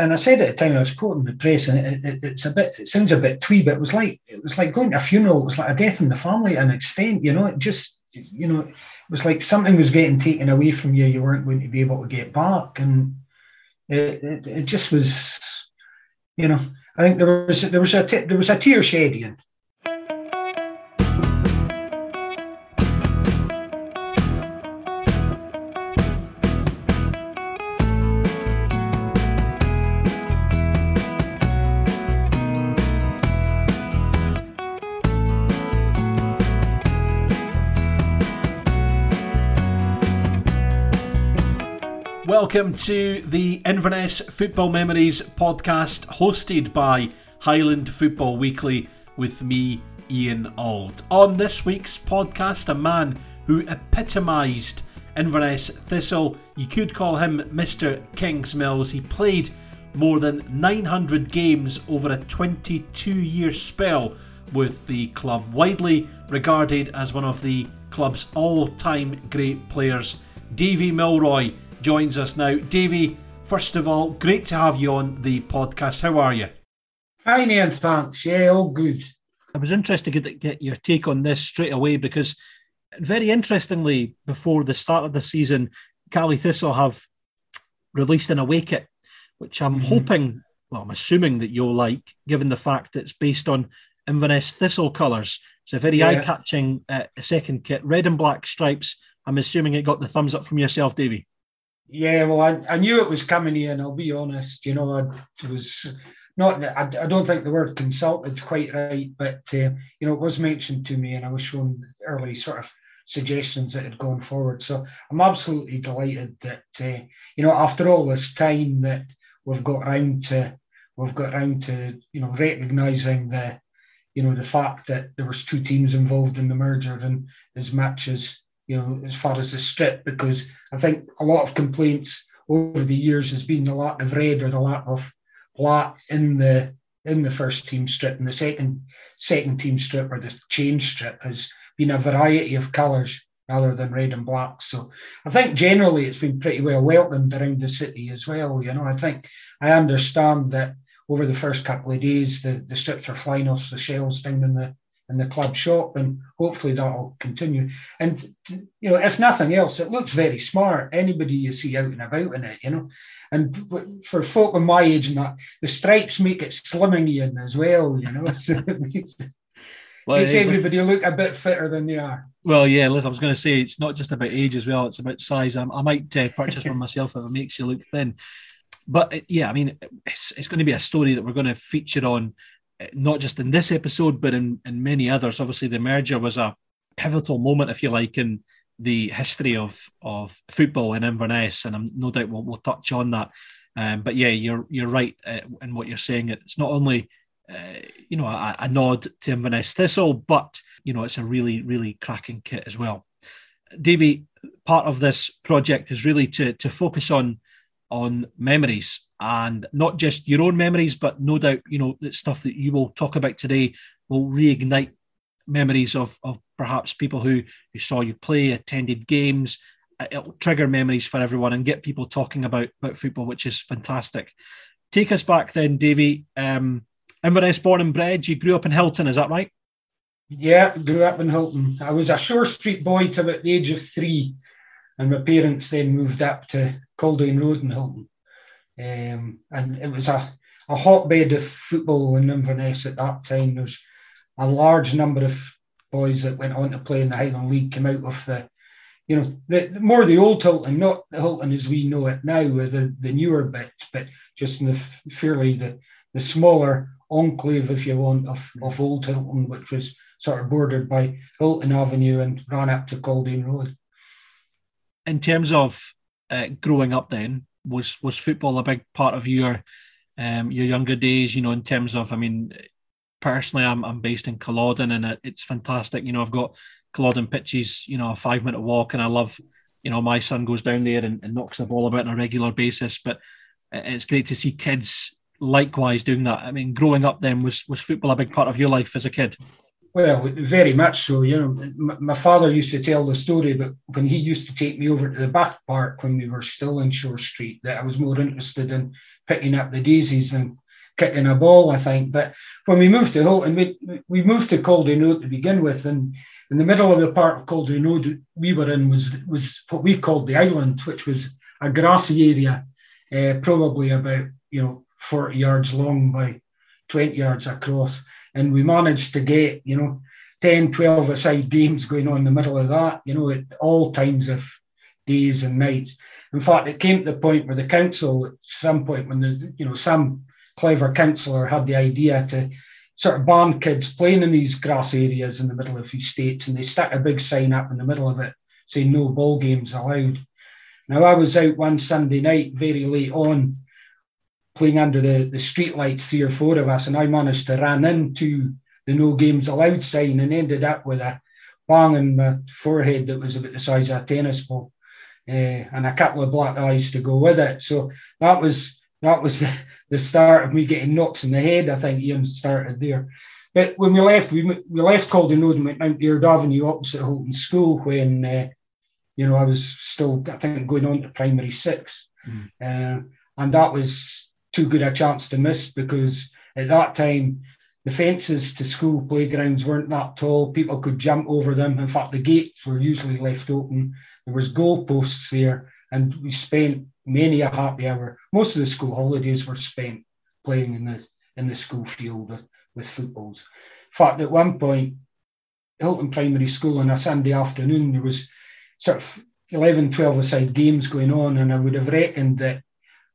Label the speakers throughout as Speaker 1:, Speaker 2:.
Speaker 1: and I said at the time I was quoting the press, and it, it, it's a bit, it sounds a bit twee, but it was like it was like going to a funeral. It was like a death in the family, an extent. You know, it just, you know, it was like something was getting taken away from you. You weren't going to be able to get back, and it, it, it just was, you know. I think there was there was a there was a tear shedding
Speaker 2: welcome to the Inverness Football Memories podcast hosted by Highland Football Weekly with me, Ian Auld. On this week's podcast, a man who epitomised Inverness Thistle. You could call him Mr. Kingsmills. He played more than 900 games over a 22 year spell with the club, widely regarded as one of the club's all time great players. Davy Milroy joins us now. Davy, first of all, great to have you on the podcast. How are you?
Speaker 1: Fine, Ian, thanks. Yeah, all good.
Speaker 2: I was interested to get, get your take on this straight away because, very interestingly, before the start of the season, Caley Thistle have released an away kit, which I'm mm-hmm. hoping, well, I'm assuming that you'll like, given the fact it's based on Inverness Thistle colours. It's a very yeah. eye catching uh, second kit, red and black stripes. I'm assuming it got the thumbs up from yourself, Davy.
Speaker 1: Yeah, well, I, I knew it was coming here, and I'll be honest, you know, I was not, I, I don't think the word consulted quite right, but, uh, you know, it was mentioned to me, and I was shown early sort of suggestions that had gone forward. So I'm absolutely delighted that, uh, you know, after all this time that we've got round to, we've got round to, you know, recognising the, you know, the fact that there was two teams involved in the merger and as much as you know, as far as the strip, because I think a lot of complaints over the years has been the lack of red or the lack of black in the in the first team strip, and the second second team strip or the change strip has been a variety of colours rather than red and black. So I think generally it's been pretty well welcomed around the city as well. You know, I think I understand that over the first couple of days the, the strips are flying off the shelves down in the in the club shop, and hopefully that'll continue. And you know, if nothing else, it looks very smart. Anybody you see out and about in it, you know. And for folk of my age and that, the stripes make it slimming in as well, you know. So it makes, well, makes everybody look a bit fitter than they are.
Speaker 2: Well, yeah, Liz, I was going to say it's not just about age as well; it's about size. I, I might uh, purchase one myself if it makes you look thin. But uh, yeah, I mean, it's, it's going to be a story that we're going to feature on not just in this episode, but in, in many others. Obviously, the merger was a pivotal moment, if you like, in the history of of football in Inverness, and I'm no doubt we'll, we'll touch on that. Um, but yeah, you're you're right uh, in what you're saying. It's not only uh, you know a, a, nod to Inverness Thistle, but you know it's a really really cracking kit as well. Davy, part of this project is really to to focus on on memories and not just your own memories, but no doubt, you know, the stuff that you will talk about today will reignite memories of, of perhaps people who, who saw you play, attended games. Uh, it'll trigger memories for everyone and get people talking about, about football, which is fantastic. Take us back then, Davy. Um, Inverness born and bred. You grew up in Hilton, is that right?
Speaker 1: Yeah, grew up in Hilton. I was a Shore Street boy till about the age of three, and my parents then moved up to Caldine Road in Hilton. Um, and it was a, a hotbed of football in Inverness at that time. There was a large number of boys that went on to play in the Highland League came out of the, you know, the, more the old Hilton, not the Hilton as we know it now, with the, the newer bits, but just in the fairly the, the smaller enclave, if you want, of, of Old Hilton, which was sort of bordered by Hilton Avenue and ran up to Caldine Road.
Speaker 2: In terms of uh, growing up, then was was football a big part of your um, your younger days? You know, in terms of, I mean, personally, I'm I'm based in Culloden, and it, it's fantastic. You know, I've got Culloden pitches. You know, a five minute walk, and I love. You know, my son goes down there and, and knocks the ball about on a regular basis. But it's great to see kids likewise doing that. I mean, growing up then was was football a big part of your life as a kid?
Speaker 1: Well, very much so. You know, my father used to tell the story, but when he used to take me over to the back park when we were still in Shore Street, that I was more interested in picking up the daisies and kicking a ball, I think. But when we moved to Hilton, we, we moved to Caldino to begin with, and in the middle of the part of Caldino we were in was was what we called the island, which was a grassy area, uh, probably about you know 40 yards long by 20 yards across. And we managed to get, you know, 10, 12 aside games going on in the middle of that, you know, at all times of days and nights. In fact, it came to the point where the council, at some point, when the, you know, some clever councillor had the idea to sort of ban kids playing in these grass areas in the middle of these states, and they stuck a big sign up in the middle of it saying no ball games allowed. Now, I was out one Sunday night very late on playing under the, the street lights, three or four of us, and I managed to run into the no games allowed sign and ended up with a bang in my forehead that was about the size of a tennis ball. Uh, and a couple of black eyes to go with it. So that was that was the, the start of me getting knocks in the head. I think Ian started there. But when we left, we, we left Caldino and went down to Aird Avenue opposite Hilton School when, uh, you know, I was still, I think, going on to primary six. Mm. Uh, and that was too good a chance to miss because at that time the fences to school playgrounds weren't that tall. People could jump over them. In fact, the gates were usually left open. There was goalposts there, and we spent many a happy hour. Most of the school holidays were spent playing in the in the school field with, with footballs. In fact, at one point, Hilton Primary School on a Sunday afternoon, there was sort of 11, 12 aside games going on, and I would have reckoned that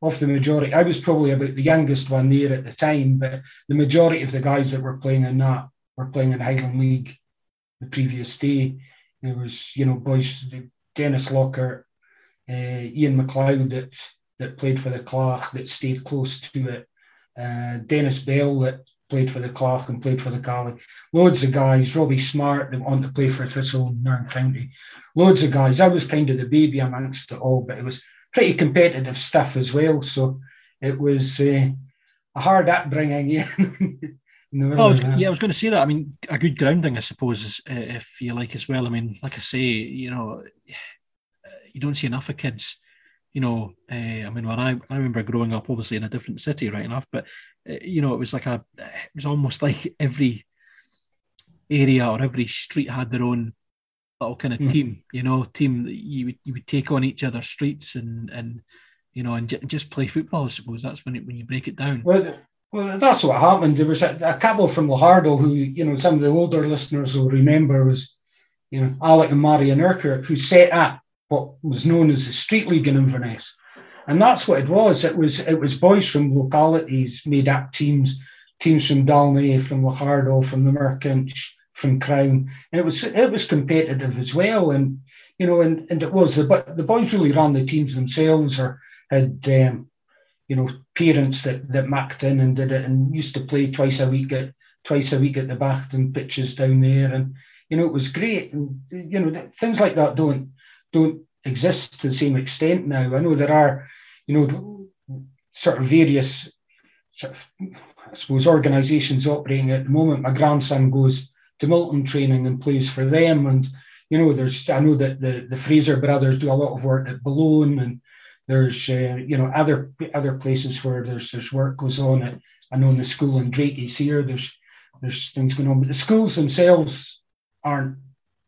Speaker 1: of the majority. I was probably about the youngest one there at the time, but the majority of the guys that were playing in that were playing in Highland League the previous day. There was, you know, boys, Dennis Locker, uh, Ian McLeod that that played for the Clach that stayed close to it, uh, Dennis Bell that played for the Clach and played for the Caley. Loads of guys, Robbie Smart that wanted to play for Thistle in Nairn County. Loads of guys. I was kind of the baby amongst it all, but it was pretty competitive stuff as well. So it was uh, a hard upbringing.
Speaker 2: Yeah. oh, I was, yeah, I was going to say that. I mean, a good grounding, I suppose, uh, if you like as well. I mean, like I say, you know, you don't see enough of kids. You know, uh, I mean, when I, I remember growing up, obviously in a different city, right enough, but uh, you know, it was like a, it was almost like every area or every street had their own little kind of mm. team, you know, team that you would you would take on each other's streets and and you know and j- just play football. I suppose that's when it, when you break it down.
Speaker 1: Well, well, that's what happened. There was a, a couple from Lohardo who, you know, some of the older listeners will remember was, you know, Alec and Marion Urquhart, who set up what was known as the Street League in Inverness. And that's what it was. It was it was boys from localities made up teams, teams from Dalneigh, from Lohardo, from the Merkinch, from Crown, and it was it was competitive as well. And you know, and, and it was the but the boys really ran the teams themselves, or had um, you know parents that that macked in and did it, and used to play twice a week at twice a week at the Bught pitches down there, and you know it was great. And you know things like that don't don't exist to the same extent now. I know there are, you know, sort of various sort of I suppose organisations operating at the moment. My grandson goes to Milton training and plays for them. And you know, there's I know that the the Fraser brothers do a lot of work at Balloon, and there's uh, you know other other places where there's there's work goes on. At, I know in the school in Drake is here, there's there's things going on, but the schools themselves aren't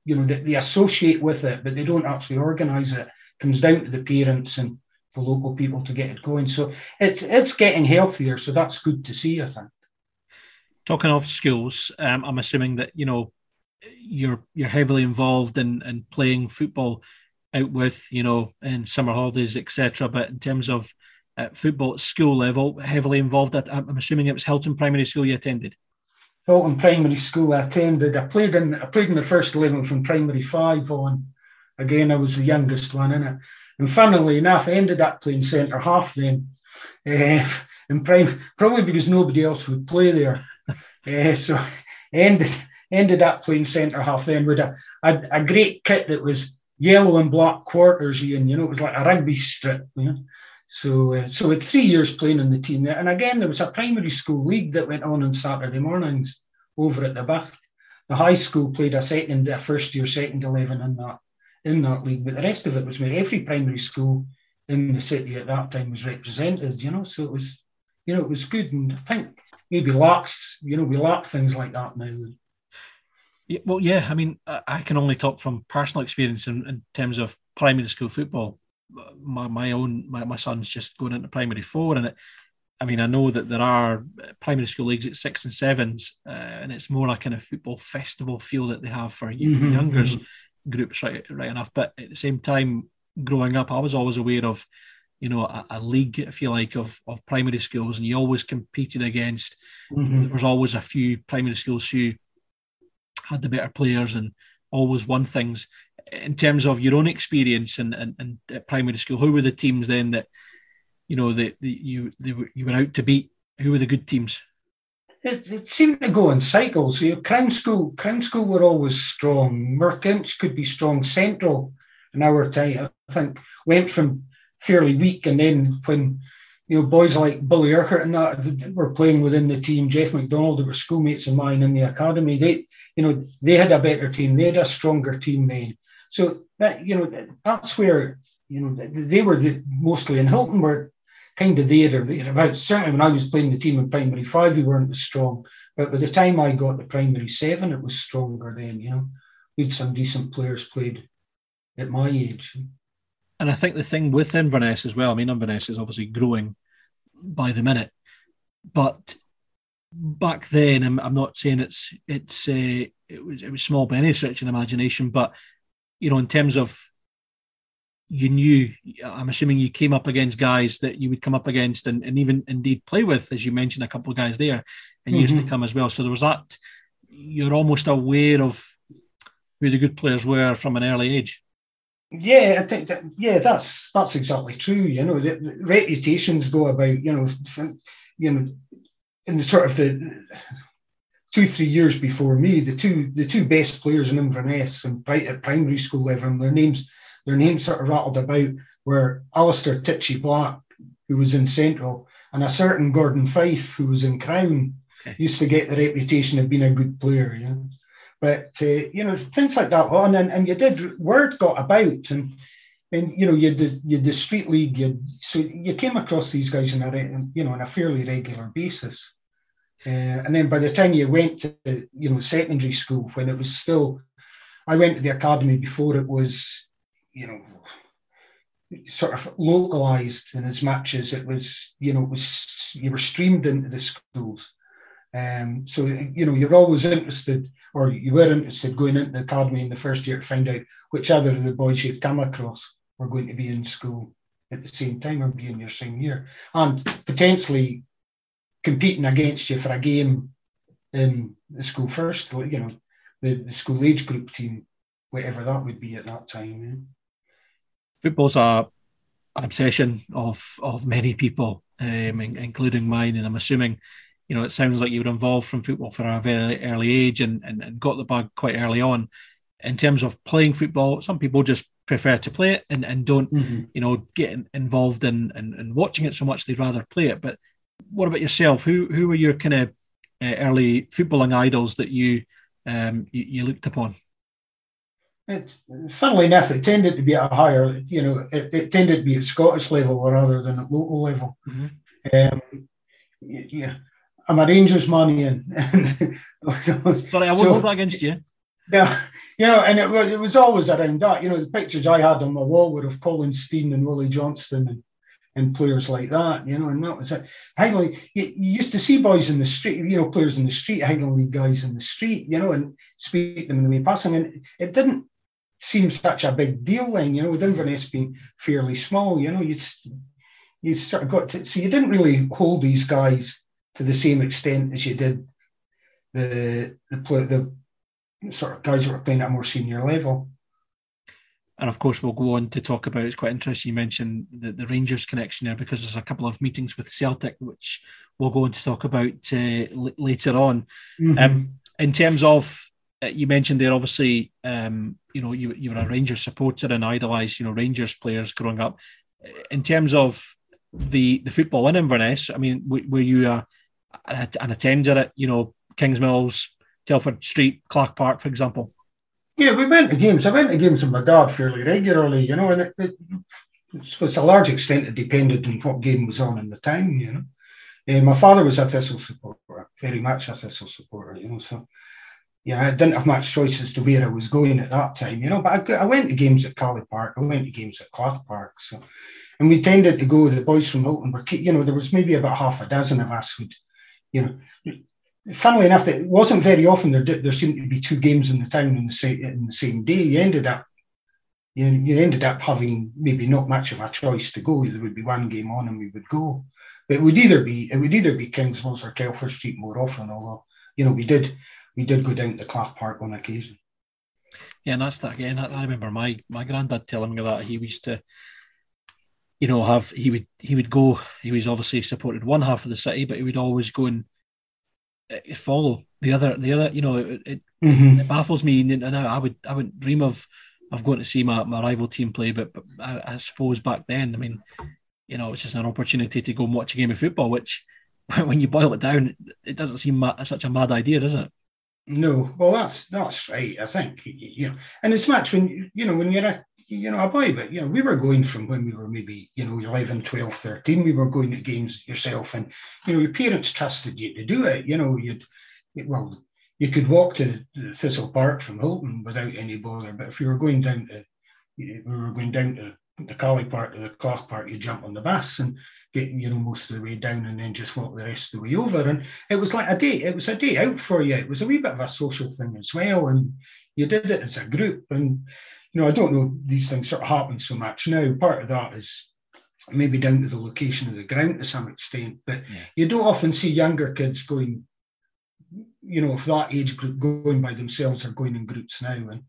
Speaker 1: you know they, they associate with it, but they don't actually organise it. it. Comes down to the parents and the local people to get it going. So it's it's getting healthier. So that's good to see, I think
Speaker 2: talking of schools, um, I'm assuming that you know you're you're heavily involved in in playing football out with you know in summer holidays, etc. But in terms of uh, football at school level, heavily involved. At, I'm assuming it was Hilton Primary School you attended.
Speaker 1: Hilton Primary School I attended. I played in I played in the first eleven from primary five on. Again, I was the youngest one in it. And funnily enough, I ended up playing centre half then. Uh, in prime, probably because nobody else would play there. Uh, so ended ended up playing centre half then with a, a, a, great kit that was yellow and black quarters, Ian. You know, it was like a rugby strip. You know? So uh, so with three years playing in the team there, and again there was a primary school league that went on on Saturday mornings over at the back. The high school played a second, a first year second eleven in that in that league, but the rest of it was where every primary school in the city at that time was represented, you know. So it was, you know, it was good. And I think maybe lacks, you know, we lack things like that now.
Speaker 2: Yeah, well, yeah. I mean, I can only talk from personal experience in, in terms of primary school football. My, my own my, my son's just going into primary four, and it, I mean, I know that there are primary school leagues at six and sevens, uh, and it's more like kind of football festival feel that they have for, mm-hmm, for youngers mm-hmm. groups, right, right enough. But at the same time, growing up, I was always aware of, you know, a, a league, if you like, of, of primary schools, and you always competed against. Mm-hmm. There was always a few primary schools who had the better players and always won things. In terms of your own experience and and, and at primary school, who were the teams then that, you know, that you they were, you were out to beat? Who were the good teams?
Speaker 1: It, it, seemed to go in cycles. You know, Crown School, Crown School were always strong. Merkinch could be strong. Central in our time, I think, went from fairly weak, and then when you know boys like Billy Urquhart and that were playing within the team, Jeff McDonald, that were schoolmates of mine in the academy, they you know they had a better team, they had a stronger team then. So that you know that's where you know they were the, mostly in Hilton were kind of there or thereabouts. Certainly when I was playing the team in primary five, we weren't as strong. But by the time I got to primary seven, it was stronger then, you know. We had some decent players played at my age.
Speaker 2: And I think the thing with Inverness as well, I mean, Inverness is obviously growing by the minute, but back then, I'm, I'm not saying it's it's uh, it was it was small by any stretch of imagination, but you know, in terms of you knew, I'm assuming you came up against guys that you would come up against and, and even indeed play with, as you mentioned, a couple of guys there and mm-hmm. used to come as well. So there was that. You're almost aware of who the good players were from an early age.
Speaker 1: Yeah, I think that, yeah, that's that's exactly true. You know, the, the reputations go about. You know, you know, in the sort of the two three years before me, the two the two best players in Inverness and at primary school level, and their names their names sort of rattled about were Alistair Titchy Black, who was in Central, and a certain Gordon Fife, who was in Crown, used to get the reputation of being a good player. You know? But uh, you know things like that on, and, and you did word got about, and and you know you did you the street league, you so you came across these guys on a you know on a fairly regular basis. Uh, and then by the time you went to you know secondary school, when it was still, I went to the academy before it was, you know, sort of localized in as much as it was, you know, was you were streamed into the schools. Um, so you know you're always interested or you were interested going into the academy in the first year to find out which other of the boys you'd come across were going to be in school at the same time or be in your same year, and potentially competing against you for a game in the school first, you know, the, the school age group team, whatever that would be at that time.
Speaker 2: Football's a, an obsession of of many people, um, including mine, and I'm assuming you know, it sounds like you were involved from football from a very early age and, and, and got the bug quite early on. In terms of playing football, some people just prefer to play it and, and don't, mm-hmm. you know, get involved in, in, in, watching it so much they'd rather play it. But what about yourself? Who who were your kind of uh, early footballing idols that you um, you, you looked upon?
Speaker 1: It, funnily enough, it tended to be at a higher, you know, it, it tended to be at Scottish level rather than at local level. Mm-hmm. Um, yeah, I'm a Rangers man, Ian.
Speaker 2: Sorry, I won't so, hold that against you.
Speaker 1: Yeah, you know, and it was, it was always around that. You know, the pictures I had on my wall were of Colin Stein and Willie Johnston and, and players like that, you know, and that was it. Highland, you, you, used to see boys in the street, you know, players in the street, Highland League guys in the street, you know, and speak them in the way passing. And it didn't seem such a big deal then, you know, with Inverness being fairly small, you know, you you sort of got to, so you didn't really hold these guys to the same extent as you did the the, the sort of guys that were playing at a more senior level.
Speaker 2: And of course, we'll go on to talk about. It's quite interesting. You mentioned the, the Rangers connection there because there's a couple of meetings with Celtic, which we'll go on to talk about uh, l- later on. Mm-hmm. Um, in terms of, uh, you mentioned there, obviously, um, you know, you, you were a Rangers supporter and idolised, you know, Rangers players growing up. In terms of the the football in Inverness, I mean, were, were you a an attender at, you know, Kingsmills, Telford Street, Clark Park, for example?
Speaker 1: Yeah, we went to games. I went to games with my dad fairly regularly, you know, and it, it, to a large extent, it depended on what game was on in the time, you know. Uh, my father was a Thistle supporter, very much a Thistle supporter, you know. So, yeah, I didn't have much choice as to where I was going at that time, you know. But I, I went to games at Caley Park, I went to games at Clough Park, so and we tended to go. The boys from Hilton were, you know, there was maybe about half a dozen of us would, you know. Funnily enough, it wasn't very often there. There seemed to be two games in the town in the same in the same day. You ended up you, you ended up having maybe not much of a choice to go. There would be one game on and we would go. But it would either be it would either be Kingsmills or Telford Street more often, although, you know, we did we did go down to Clough Park on occasion.
Speaker 2: Yeah, and that's that again. I, remember my my granddad telling me that he used to, you know, have he would he would go. He was obviously supported one half of the city, but he would always go and uh, follow the other. The other, you know, it, it, mm-hmm. it baffles me, and, I, I would I would dream of of going to see my, my rival team play. But, but I, I, suppose back then, I mean, you know, it's just an opportunity to go and watch a game of football, which when you boil it down, it doesn't seem such a mad idea, does it?
Speaker 1: No, well, that's that's right. I think you know, and it's much when you know when you're a you know a boy, but you know we were going from when we were maybe you know 11, 12, 13, we were going to games yourself, and you know your parents trusted you to do it. You know you'd well you could walk to Thistle Park from Hilton without any bother. But if you were going down to, we were going down to the Caley Park to the Clough Park, you jump on the bus and get you know most of the way down, and then just walk the rest of the way over. And it was like a day. It was a day out for you. It was a wee bit of a social thing as well, and you did it as a group. And know, I don't know these things sort of happen so much now. Part of that is maybe down to the location of the ground to some extent, but yeah. you don't often see younger kids going you know, if that age group going by themselves or going in groups now. And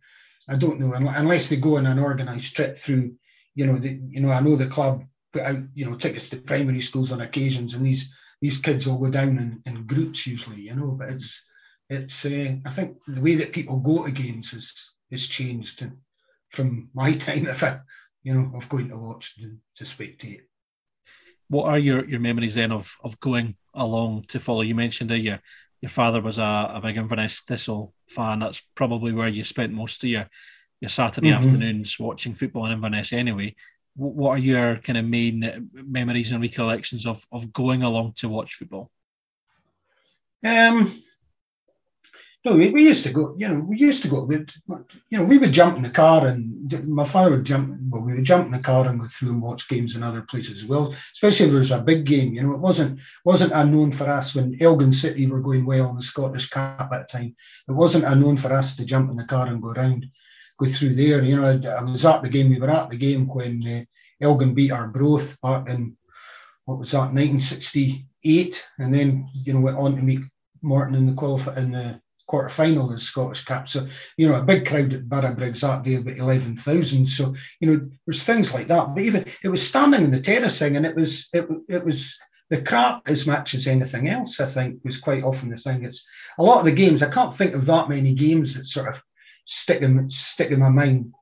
Speaker 1: I don't know, unless they go on an organised trip through, you know, the, you know, I know the club put out, you know, tickets to primary schools on occasions, and these these kids all go down in, in groups usually, you know. But it's it's uh, I think the way that people go to games has has changed from my time, if I, you know, of going to watch to, speak to spectate.
Speaker 2: What are your, your memories then of of going along to follow? You mentioned that you your father was a, a big Inverness Thistle fan. That's probably where you spent most of your your Saturday mm-hmm. afternoons watching football in Inverness anyway. What are your kind of main memories and recollections of, of going along to watch football?
Speaker 1: Um, no, we, we used to go, you know, we used to go, we'd, you know, we would jump in the car and my father would jump, well, we would jump in the car and go through and watch games in other places as well, especially if there was a big game, you know, it wasn't, wasn't unknown for us when Elgin City were going well in the Scottish Cup at the time. It wasn't unknown for us to jump in the car and go around, go through there. You know, I, I was at the game, we were at the game when uh, Elgin beat Arbroath back in, what was that, 1968, and then, you know, went on to meet Morton in the qualify in the quarter final the Scottish Cup. So, you know, a big crowd at Borough Briggs that day, about 11,000. So, you know, there's things like that. But even it was standing in the terracing and it was, it, it was, the crap as much as anything else, I think, was quite often the thing. It's a lot of the games, I can't think of that many games that sort of stick in, stick in my mind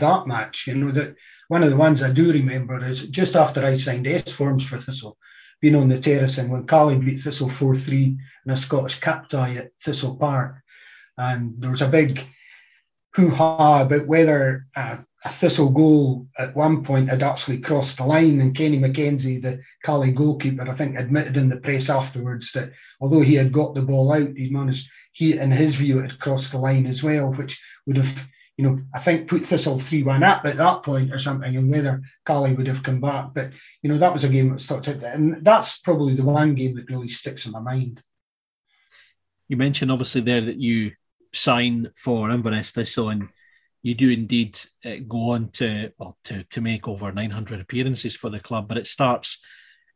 Speaker 1: that much. You know, that one of the ones I do remember is just after I signed S forms for Thistle, been on the terrace and when Caley beat Thistle 4 3 in a Scottish Cup tie at Thistle Park. And there was a big hoo ha about whether a, a, Thistle goal at one point had actually crossed the line. And Kenny McKenzie, the Caley goalkeeper, I think admitted in the press afterwards that although he had got the ball out, he managed, he, in his view, it had crossed the line as well, which would have you know, I think put Thistle 3 1 up at that point or something, and whether Caley would have come back. But, you know, that was a game that stuck to And that's probably the one game that really sticks in my mind.
Speaker 2: You mentioned obviously there that you sign for Inverness Thistle and you do indeed uh, go on to, well, to, to make over 900 appearances for the club, but it starts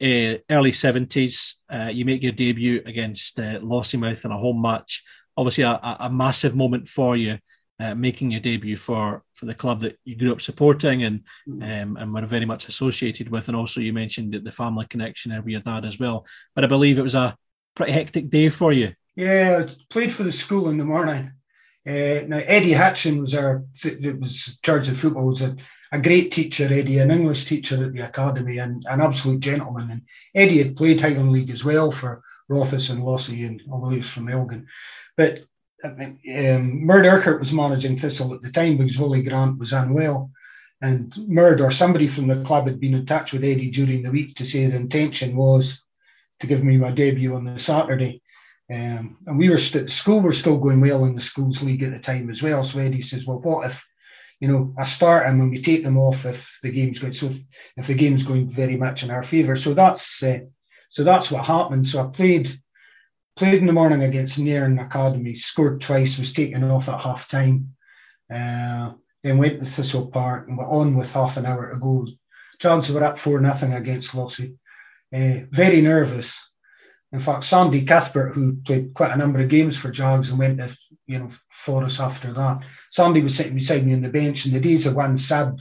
Speaker 2: uh, early 70s. Uh, you make your debut against uh, Lossiemouth in a home match. Obviously, a, a massive moment for you uh, making your debut for for the club that you grew up supporting and mm. um, and were very much associated with. And also, you mentioned the family connection there with your dad as well. But I believe it was a pretty hectic day for you.
Speaker 1: Yeah, I played for the school in the morning. Uh, now Eddie Hutchin was our that was charge of football. Was a, a great teacher, Eddie, an English teacher at the academy, and an absolute gentleman. And Eddie had played Highland League as well for Rothes and Lossie, and although he was from Elgin, but um, Murd Urquhart was managing Thistle at the time because Willie Grant was unwell. And Murd or somebody from the club had been in touch with Eddie during the week to say the intention was to give me my debut on the Saturday. Um, and we were st- school were still going well in the schools league at the time as well. So Eddie says, "Well, what if, you know, I start him and we take them off if the game's going so if, if the game's going very much in our favour." So that's uh, so that's what happened. So I played played in the morning against Nairn Academy, scored twice, was taken off at half time. Uh, then went to Thistle Park and were on with half an hour to go. Chances were up four nothing against Lossie. Uh, very nervous in fact, Sandy Cuthbert, who played quite a number of games for Jags and went to you know for us after that, Sandy was sitting beside me on the bench in the days of one sub,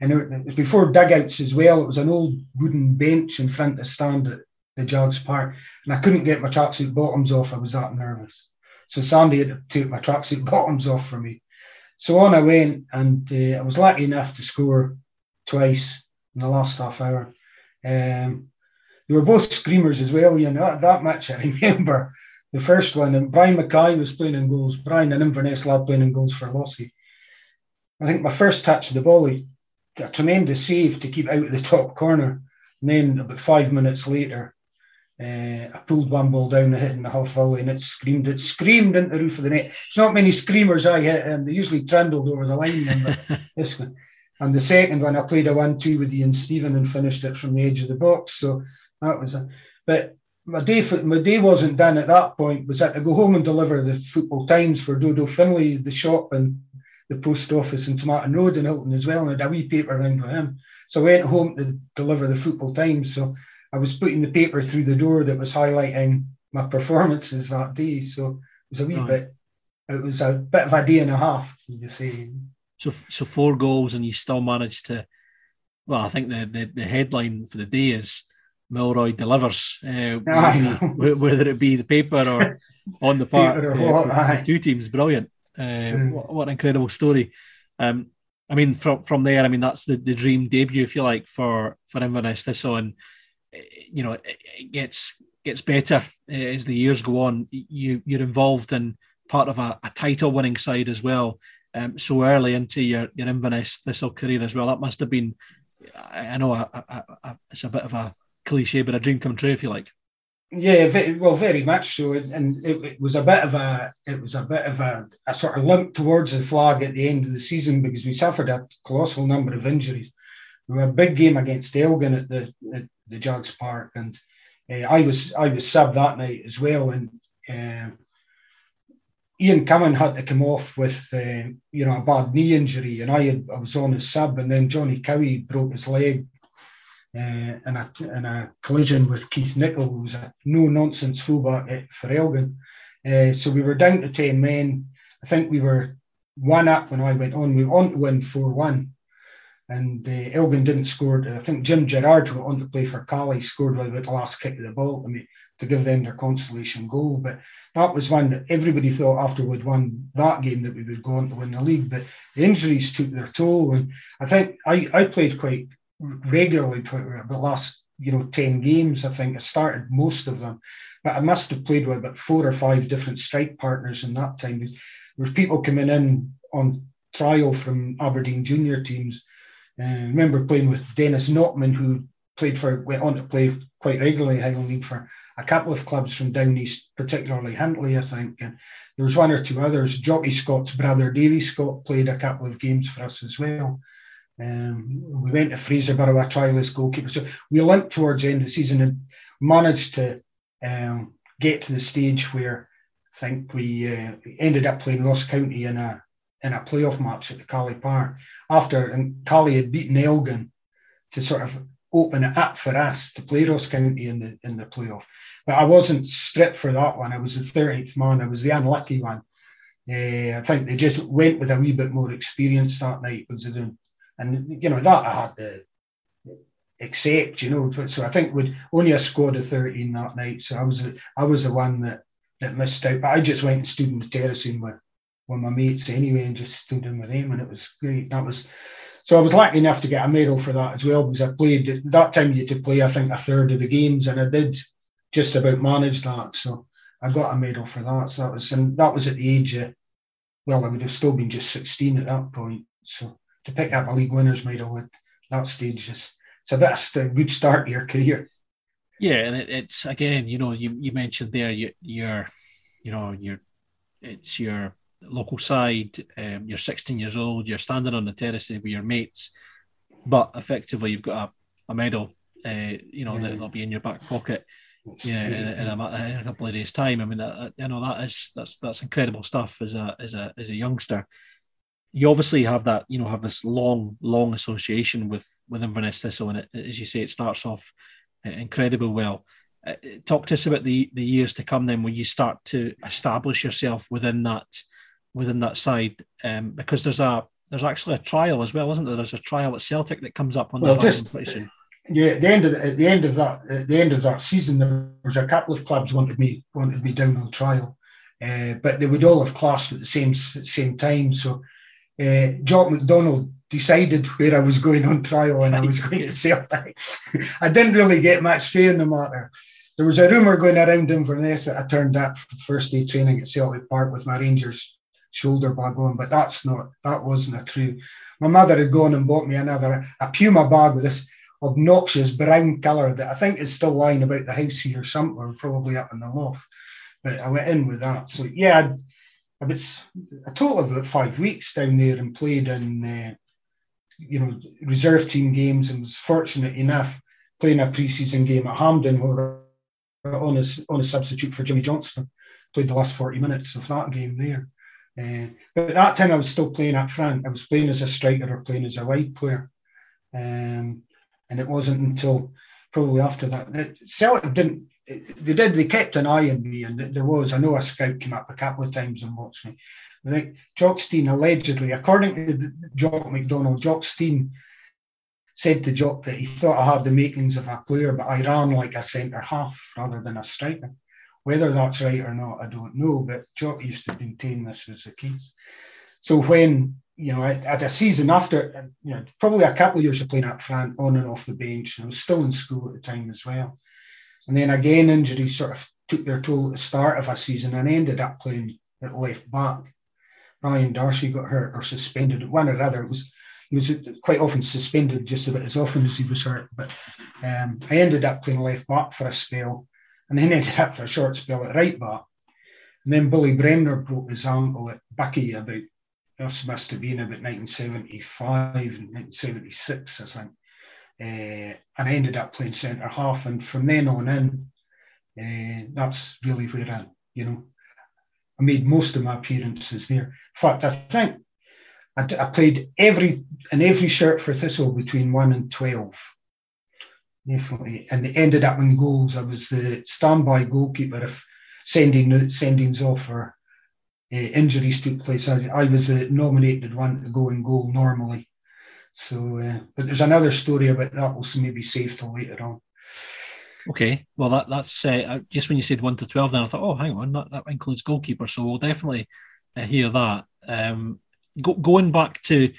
Speaker 1: and it was before dugouts as well. It was an old wooden bench in front of the stand at the Jags Park, and I couldn't get my tracksuit bottoms off. I was that nervous. So Sandy had to take my tracksuit bottoms off for me. So on I went, and uh, I was lucky enough to score twice in the last half hour. Um, they were both screamers as well. You know that, that match I remember the first one, and Brian Mackay was playing in goals. Brian, an Inverness lad, playing in goals for Lossie. I think my first touch of the ball, a tremendous save to keep out of the top corner. And then about five minutes later, uh, I pulled one ball down the hit in the half volley and it screamed. It screamed into the roof of the net. It's not many screamers I hit, and they usually trundled over the line. And this one. And the second one, I played a one-two with Ian Stephen and finished it from the edge of the box. So that was a, but my day for, my day wasn't done at that point. Was that to go home and deliver the football times for Dodo Finlay, the shop and the post office in Tomatin Road in Hilton as well, and I had a wee paper around for him. So I went home to deliver the football times. So I was putting the paper through the door that was highlighting my performances that day. So it was a wee bit. It was a bit of a day and a half, you say.
Speaker 2: So, so four goals, and you still managed to. Well, I think the, the, the headline for the day is Milroy delivers, uh, whether it be the paper or on the park. Uh, two teams, brilliant. Uh, mm. what, what, an incredible story. Um, I mean, from from there, I mean that's the, the dream debut, if you like, for for Inverness Thistle, and eh, you know it, it gets gets better as the years go on. You you're involved in part of a, a title winning side as well. Um, so early into your your Inverness Thistle career as well. That must have been, I know, a, a, a, it's a bit of a cliche, but a dream come true, if you like.
Speaker 1: Yeah, well, very much so, and it, it, was a bit of a it was a bit of a, a sort of limp towards the flag at the end of the season because we suffered a colossal number of injuries. We had a big game against Elgin at the at the Jags Park, and uh, I was I was sub that night as well, and uh, Ian Cummin had to come off with uh, you know a bad knee injury, and I had, I was on his sub, and then Johnny Cowie broke his leg uh, in, a, in a collision with Keith Nicholl, who was a no nonsense fullback for Elgin. Uh, so we were down to 10 men. I think we were one up when I went on. We were on to win 4 1. And uh, Elgin didn't score. I think Jim Gerard, went on to play for Caley, scored with the last kick of the ball to, me, to give them their consolation goal. But that was one that everybody thought after we'd won that game that we would go on to win the league. But the injuries took their toll. And I think I, I played quite regularly for the last you know 10 games i think i started most of them but i must have played with about four or five different strike partners in that time there was people coming in on trial from aberdeen junior teams uh, remember playing with dennis notman who played for went on to play quite regularly highland league for a couple of clubs from down east particularly Huntly, i think. And there was one or two others. Jockey scott's brother davy scott played a couple of games for us as well. Um, we went to Fraserburgh, a trialist goalkeeper. So we limped towards the end of the season and managed to um, get to the stage where I think we uh, ended up playing Ross County in a in a playoff match at the Caley Park after and Caley had beaten Elgin to sort of open it up for us to play Ross County in the in the playoff. But I wasn't stripped for that one. I was the 13th man. I was the unlucky one. Uh, I think they just went with a wee bit more experience that night because they and you know that I had to accept, you know. So I think with only a squad of thirteen that night, so I was I was the one that that missed out. But I just went and stood in the terracing with with my mates anyway, and just stood in with them, and it was great. That was so I was lucky enough to get a medal for that as well because I played that time you had to play I think a third of the games, and I did just about manage that. So I got a medal for that. So that was and that was at the age of well, I would have still been just sixteen at that point. So to pick up a league winners medal at that stage is it's a bit a good start to your career.
Speaker 2: Yeah, and it, it's again, you know, you, you mentioned there you, you're, you know, you're, it's your local side. Um, you're 16 years old. You're standing on the terrace with your mates, but effectively you've got a, a medal. Uh, you know yeah. that'll be in your back pocket. Yeah, in, in, a, in, a, couple of days' time. I mean, that, you know that is that's that's incredible stuff as a as a as a youngster. You obviously have that, you know, have this long, long association with with Inverness Thistle, and it, as you say, it starts off incredibly well. Uh, talk to us about the the years to come. Then, when you start to establish yourself within that within that side, um, because there's a there's actually a trial as well, isn't there? There's a trial at Celtic that comes up on well, that pretty soon.
Speaker 1: Yeah, at the end of the, at the end of that at the end of that season, there was a couple of clubs wanted me wanted me down on trial, uh, but they would all have clashed at the same same time. So, uh, Jock McDonald decided where I was going on trial, and I was going to Celtic. I didn't really get much say in the matter. There was a rumour going around Inverness that I turned up for first day training at Celtic Park with my Rangers shoulder bag on, but that's not that wasn't a true. My mother had gone and bought me another a Puma bag with this obnoxious brown colour that I think is still lying about the house here somewhere, probably up in the loft. But I went in with that. So yeah, I was a total of about five weeks down there and played in uh, you know reserve team games and was fortunate enough playing a pre-season game at Hampden where on a, on a substitute for Jimmy Johnstone. Played the last 40 minutes of that game there. Uh, but at that time, I was still playing up front. I was playing as a striker or playing as a wide player. Um, and it wasn't until probably after that. Celtic didn't, they did, they kept an eye on me. And there was, I know a scout came up a couple of times and watched me. Jock Stein allegedly, according to Jock McDonald, Jock Stein said to Jock that he thought I had the makings of a player, but I ran like a centre half rather than a striker. Whether that's right or not, I don't know, but Jock used to maintain this was the case. So when, you know, at a season after, you know, probably a couple of years of playing up front, on and off the bench, I was still in school at the time as well. And then again, injuries sort of took their toll at the start of a season and ended up playing at left back. Brian Darcy got hurt or suspended, one or other. It was he was quite often suspended just about as often as he was hurt. But um, I ended up playing left back for a spell and then ended up for a short spell at right back. And then Billy Bremner broke his ankle at Buckie about, this must have been about 1975 and 1976, I think. Uh, and I ended up playing centre half. And from then on in, uh, that's really where I, you know, I made most of my appearances there. In fact, I think I, I played every in every shirt for Thistle between one and twelve. Definitely, and it ended up in goals. I was the standby goalkeeper if sending sendings off or uh, injuries took place. I, I, was the nominated one to go in goal normally. So, uh, but there's another story about that. We'll maybe save till later on.
Speaker 2: Okay, well that that's uh, just when you said one to twelve. Then I thought, oh, hang on, that, that includes goalkeeper. So we'll definitely hear that. Um, go, going back to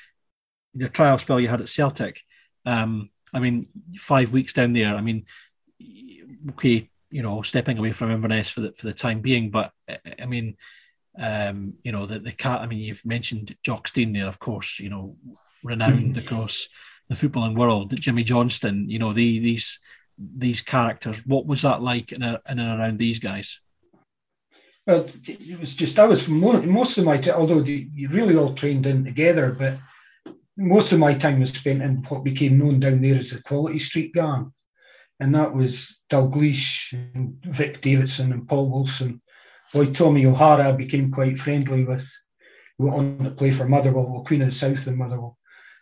Speaker 2: your trial spell you had at Celtic, um, I mean, five weeks down there. I mean, okay, you know, stepping away from Inverness for the for the time being, but I mean, um, you know, the the cat. I mean, you've mentioned Jock Stein there, of course. You know, renowned mm-hmm. across the footballing world. Jimmy Johnstone. You know, the, these these characters. What was that like in, a, in and around these guys?
Speaker 1: Well, it was just I was most of my although you really all trained in together, but most of my time was spent in what became known down there as the Quality Street Gang, and that was Dalglish and Vic Davidson and Paul Wilson. Boy, Tommy O'Hara became quite friendly with. We went on to play for Motherwell, well, Queen of the South and Motherwell.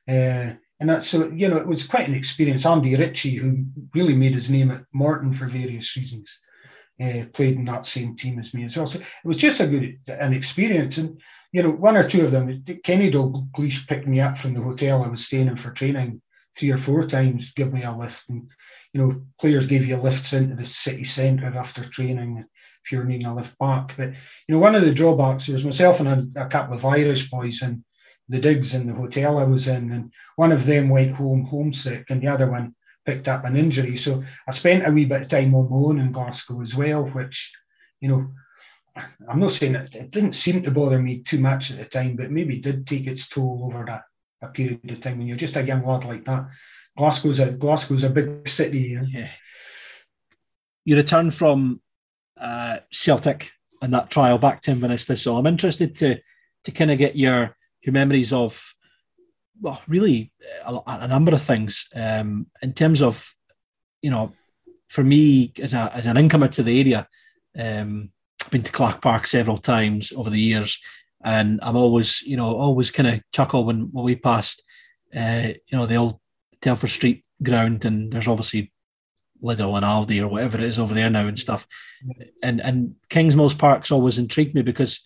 Speaker 1: Uh, and that's so you know it was quite an experience. Andy Ritchie, who really made his name at Morton for various reasons, uh, played in that same team as me as well. So it was just a good an experience. And you know, one or two of them, Kenny Dalglish picked me up from the hotel I was staying in for training three or four times, give me a lift. And you know, players gave you lifts into the city centre after training if you were needing a lift back. But you know, one of the drawbacks was myself and a, a couple of Irish boys and the digs in the hotel I was in, and one of them went home homesick, and the other one picked up an injury. So I spent a wee bit of time on my own in Glasgow as well, which, you know, I'm not saying it, it didn't seem to bother me too much at the time, but maybe did take its toll over a, a period of time when you're just a young lad like that. Glasgow's a Glasgow's a big city.
Speaker 2: Yeah. yeah. You return from uh, Celtic and that trial back to Inverness so I'm interested to to kind of get your your memories of well, really a, a number of things um, in terms of you know, for me as a as an incomer to the area, um, been to Clach Park several times over the years, and I'm always you know always kind of chuckle when, when we passed, uh, you know, the old Telford Street ground, and there's obviously Lidl and Aldi or whatever it is over there now and stuff. And and Kingsmills Park's always intrigued me because,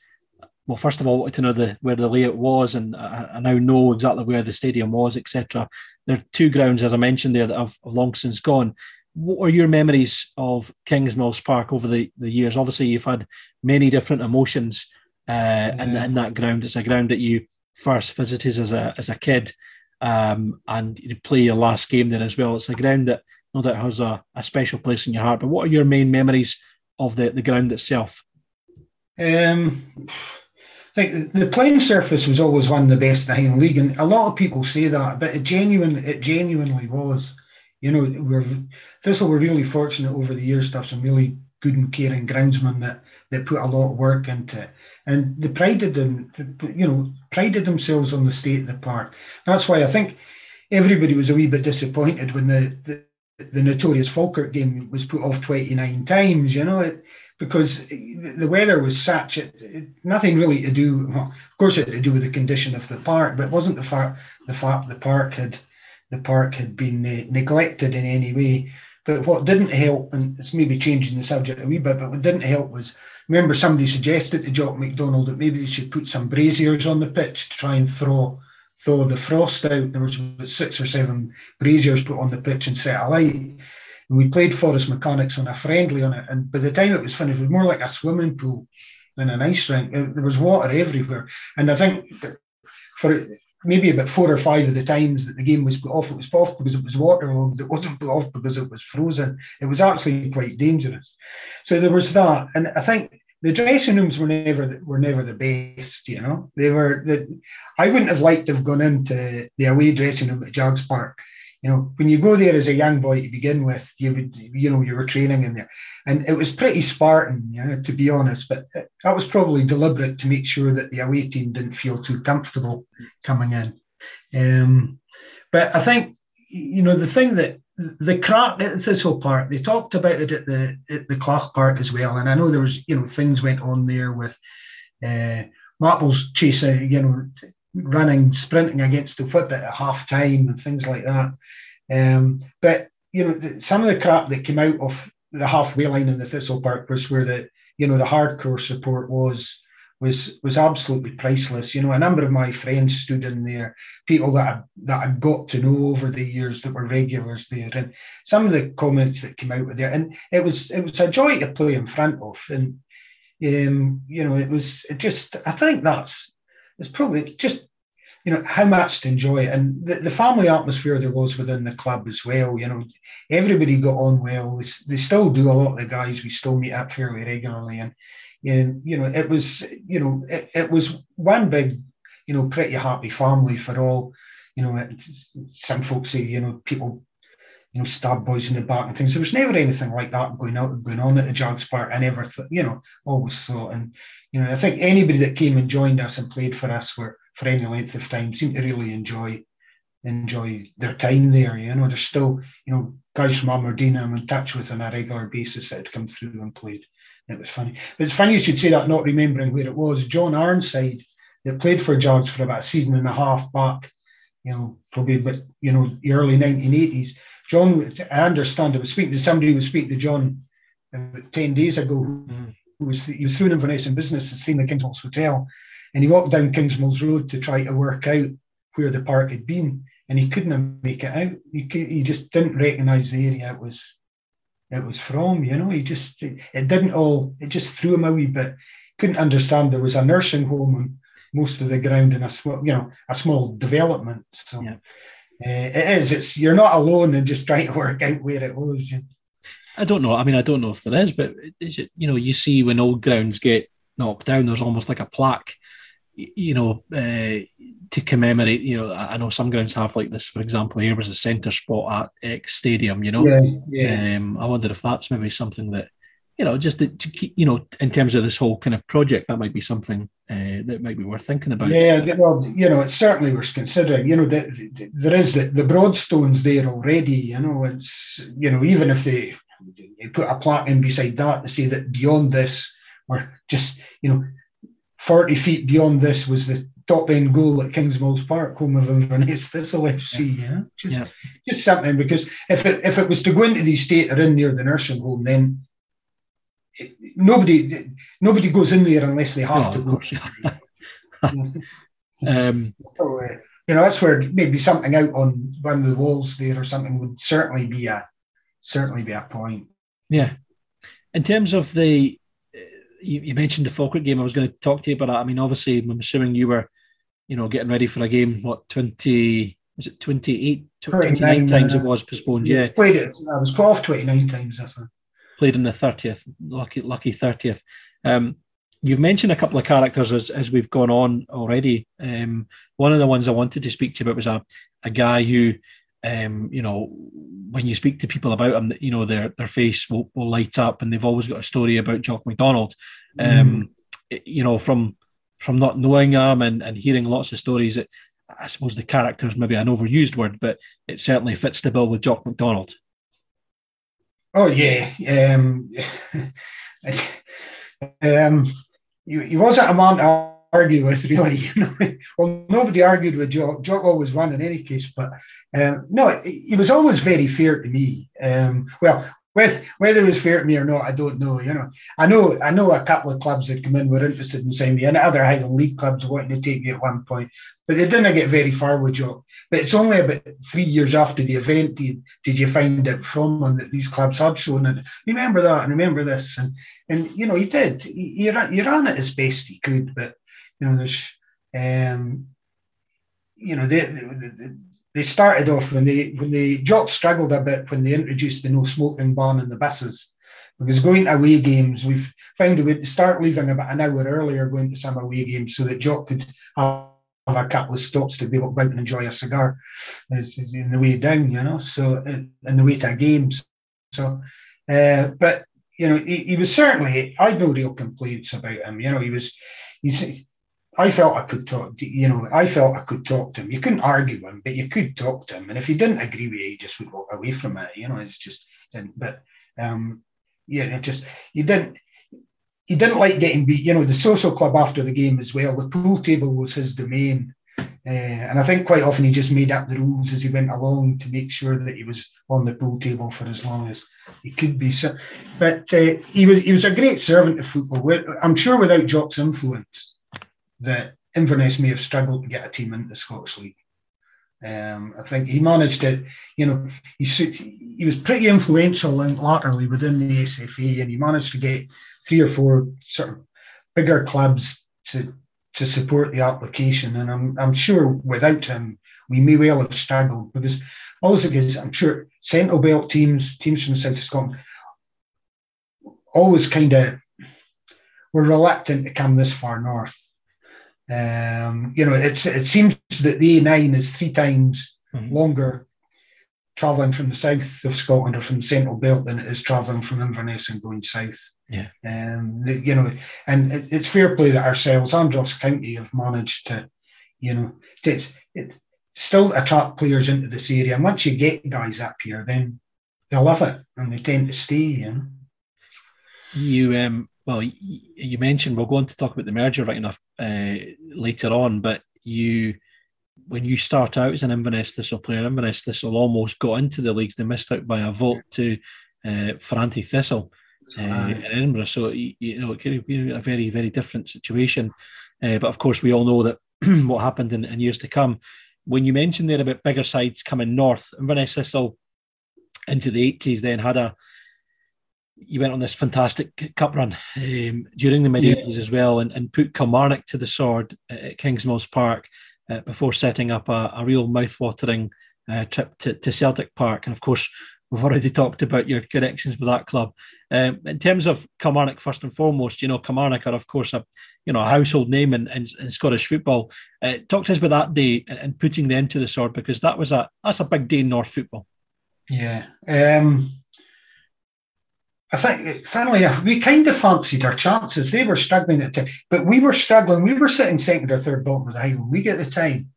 Speaker 2: well, first of all, I wanted to know the where the layout was, and I, I now know exactly where the stadium was, etc. There are two grounds, as I mentioned there, that have, have long since gone. What are your memories of Kingsmills Park over the, the years? Obviously, you've had many different emotions uh, yeah. in, in that ground. It's a ground that you first visited as a as a kid, um, and you play your last game there as well. It's a ground that no doubt has a, a special place in your heart. But what are your main memories of the, the ground itself?
Speaker 1: Um, I think the playing surface was always one of the best in the Highland League, and a lot of people say that, but it genuine it genuinely was. You know, we're Thistle were really fortunate over the years to have some really good and caring groundsmen that that put a lot of work into it, and they prided them, you know, prided themselves on the state of the park. That's why I think everybody was a wee bit disappointed when the, the the notorious Falkirk game was put off 29 times, you know, it, because the weather was such, it, it, nothing really to do, well, of course it had to do with the condition of the park, but it wasn't the fact the fact the park had the park had been uh, neglected in any way. But what didn't help, and it's maybe changing the subject a wee bit, but what didn't help was remember somebody suggested to Jock McDonald that maybe they should put some braziers on the pitch to try and throw thaw the frost out. There was six or seven braziers put on the pitch and set alight. And we played Forres Mechanics on a friendly on it. And by the time it was finished, it was more like a swimming pool than an ice rink. There was water everywhere. And I think for maybe about four or five of the times that the game was put off, it was put off because it was waterlogged. It wasn't put off because it was frozen. It was actually quite dangerous. So there was that. And I think the dressing rooms were never were never the best. You know, they were. The, I wouldn't have liked to have gone into the away dressing room at Jags Park. You know, when you go there as a young boy to begin with, you would, you know, you were training in there, and it was pretty Spartan, you know, to be honest. But that was probably deliberate to make sure that the away team didn't feel too comfortable coming in. Um, but I think, you know, the thing that the crack at the Thistle Park, they talked about it at the at the Clach Park as well. And I know there was, you know, things went on there with uh, Marples chasing, you know, running, sprinting against the whip at half time and things like that. Um, but you know, some of the crap that came out of the halfway line in the Thistle Park was where the you know the hardcore support was was was absolutely priceless. You know, a number of my friends stood in there, people that I, that I got to know over the years that were regulars there, and some of the comments that came out of there, and it was it was a joy to play in front of, and um, you know, it was it just I think that's it's probably just you know how much to enjoy it, and the, the family atmosphere there was within the club as well. You know, everybody got on well. They, they still do. A lot of the guys we still meet up fairly regularly, and and you know it was you know it, it was one big you know pretty happy family for all you know some folks say you know people you know stab boys in the back and things there was never anything like that going out going on at the Jags Park I never th- you know always thought and you know I think anybody that came and joined us and played for us were for any length of time seemed to really enjoy enjoy their time there. You know, there's still, you know, guys from Aberdeen I'm in touch with on a regular basis that had come through and played. And It was funny. But it's funny you should say that, not remembering where it was. John Ironside, that played for Jags for about a season and a half back, you know, probably but you know, the early 1980s. John, I understand, I was speaking to somebody who was speaking to John about 10 days ago, mm-hmm. Was, he was through an Inverness in business and seen the Kingsmills Hotel. And he walked down Kingsmills Road to try to work out where the park had been. And he couldn't make it out. He, he just didn't recognise the area it was it was from. You know, he just it, it didn't all. It just threw him a wee bit. Couldn't understand there was a nursing home and most of the ground in a small, you know, a small development. So yeah. uh, it is. It's you're not alone in just trying to work out where it was. You know?
Speaker 2: I don't know. I mean, I don't know if there is, but is it? You know, you see when old grounds get knocked down, there's almost like a plaque you know, uh, to commemorate, you know, I know some grounds have like this, for example, here was a centre spot at X Stadium, you know.
Speaker 1: Yeah, yeah.
Speaker 2: Um, I wonder if that's maybe something that, you know, just to, to keep, you know, in terms of this whole kind of project, that might be something uh, that might be worth thinking about.
Speaker 1: Yeah, well, you know, it certainly was considering. You know, that there is the, the broadstones there already. You know, it's you know, even if they you put a plaque in beside that to say that beyond this, or just you know, forty feet beyond this was the top end goal at Kingsmills Park, home of Inverness Thistle FC. Yeah, just
Speaker 2: Yeah.
Speaker 1: just something because if it if it was to go into the state or in near the nursing home, then it, nobody nobody goes in there unless they have
Speaker 2: No,
Speaker 1: to
Speaker 2: of
Speaker 1: go.
Speaker 2: course. um,
Speaker 1: So, uh, you know, that's where maybe something out on one of the walls there or something would certainly be a certainly be a point.
Speaker 2: Yeah. In terms of the, you, you mentioned the Falkirk game. I was going to talk to you about that. I mean, obviously, I'm assuming you were, you know, getting ready for a game. What twenty? Was it 28, 29
Speaker 1: 29,
Speaker 2: times it was postponed? Yeah,
Speaker 1: Played it. I was 12, 29 times. I think.
Speaker 2: played in the thirtieth. Lucky, lucky thirtieth. Um, you've mentioned a couple of characters as, as we've gone on already. Um, one of the ones I wanted to speak to you about was a, a guy who, um, you know, when you speak to people about him, you know, their their face will, will light up, and they've always got a story about Jock McDonald. Um, it- you know, from from not knowing him and, and hearing lots of stories, it, I suppose the character is maybe an overused word, but it certainly fits the bill with Jock McDonald.
Speaker 1: Oh yeah. Um, um, he, he wasn't a man argue with, really. You know, well, nobody argued with Jock. Jock always won in any case, but um, no, he was always very fair to me. Um, well, whether, whether it was fair to me or not, I don't know. You know, I know I know a couple of clubs that come in were interested in signing me, and other Highland League clubs wanting to take me at one point, but they didn't get very far with Jock. But it's only about three years after the event did, did you find out from him that these clubs had shown it. Remember that and remember this, and and you know he did. He, he, ran, he ran it as best he could, but you know there's um, you know they, they they started off when they when they Jock struggled a bit when they introduced the no smoking ban in the buses. Because going to away games, we've found a way to start leaving about an hour earlier going to some away games so that Jock could have a couple of stops to be able to go out and enjoy a cigar in the way down, you know, so in in the way to games. So, uh, but you know, he, he was certainly. I had no real complaints about him. You know, he was. He's. I felt I could talk. to- You know, I felt I could talk to him. You couldn't argue with him, but you could talk to him. And if you didn't agree with you, you just would walk away from it. You know, it's just. And but um, yeah, it just you didn't. He didn't like getting beat. You know, the social club after the game as well. The pool table was his domain. Uh, and I think quite often he just made up the rules as he went along to make sure that he was on the pool table for as long as he could be. So, but uh, he was he was a great servant of football. I'm sure without Jock's influence, that Inverness may have struggled to get a team into the Scottish League. Um, I think he managed it. You know, he he was pretty influential in latterly within the SFA, and he managed to get three or four sort of bigger clubs to to support the application. And I'm I'm sure without him, we may well have struggled because also because I'm sure Central Belt teams, teams from the south of Scotland, always kind of were reluctant to come this far north. Um, you know, it's it seems that the A9 is three times
Speaker 2: Mhm.
Speaker 1: longer travelling from the south of Scotland or from the central belt than it is travelling from Inverness and going south.
Speaker 2: Yeah.
Speaker 1: Um, you know, and it, it's fair play that ourselves and Ross County have managed to, you know, it's it still attract players into this area. And once you get guys up here, then they love it and they tend to stay, you know.
Speaker 2: You um well you mentioned we'll go on to talk about the merger right enough uh, later on, but you when you start out as an Inverness Thistle player, Inverness Thistle almost got into the leagues. They missed out by a vote to uh, Ferranti Thistle uh, in Edinburgh. So you, know it could have been a very very different situation. Uh, but of course, we all know that what happened in, in years to come. When you mentioned there about bigger sides coming north, Inverness Thistle into the eighties then had a you went on this fantastic cup run um, during the mid 80s as well and, and put Kilmarnock to the sword at Kingsmills Park uh, before setting up a, a real mouth-watering uh, trip to, to Celtic Park. And of course, we've already talked about your connections with that club. Um, in terms of Kilmarnock, first and foremost, you know, Kilmarnock are, of course, a you know a household name in, in, in Scottish football. Uh, talk to us about that day and putting them to the sword because that was a that's a big day in North football.
Speaker 1: Yeah. Um, I think finally we kind of fancied our chances. They were struggling at the time, but we were struggling. We were sitting second or third bottom of the Highland League at the time.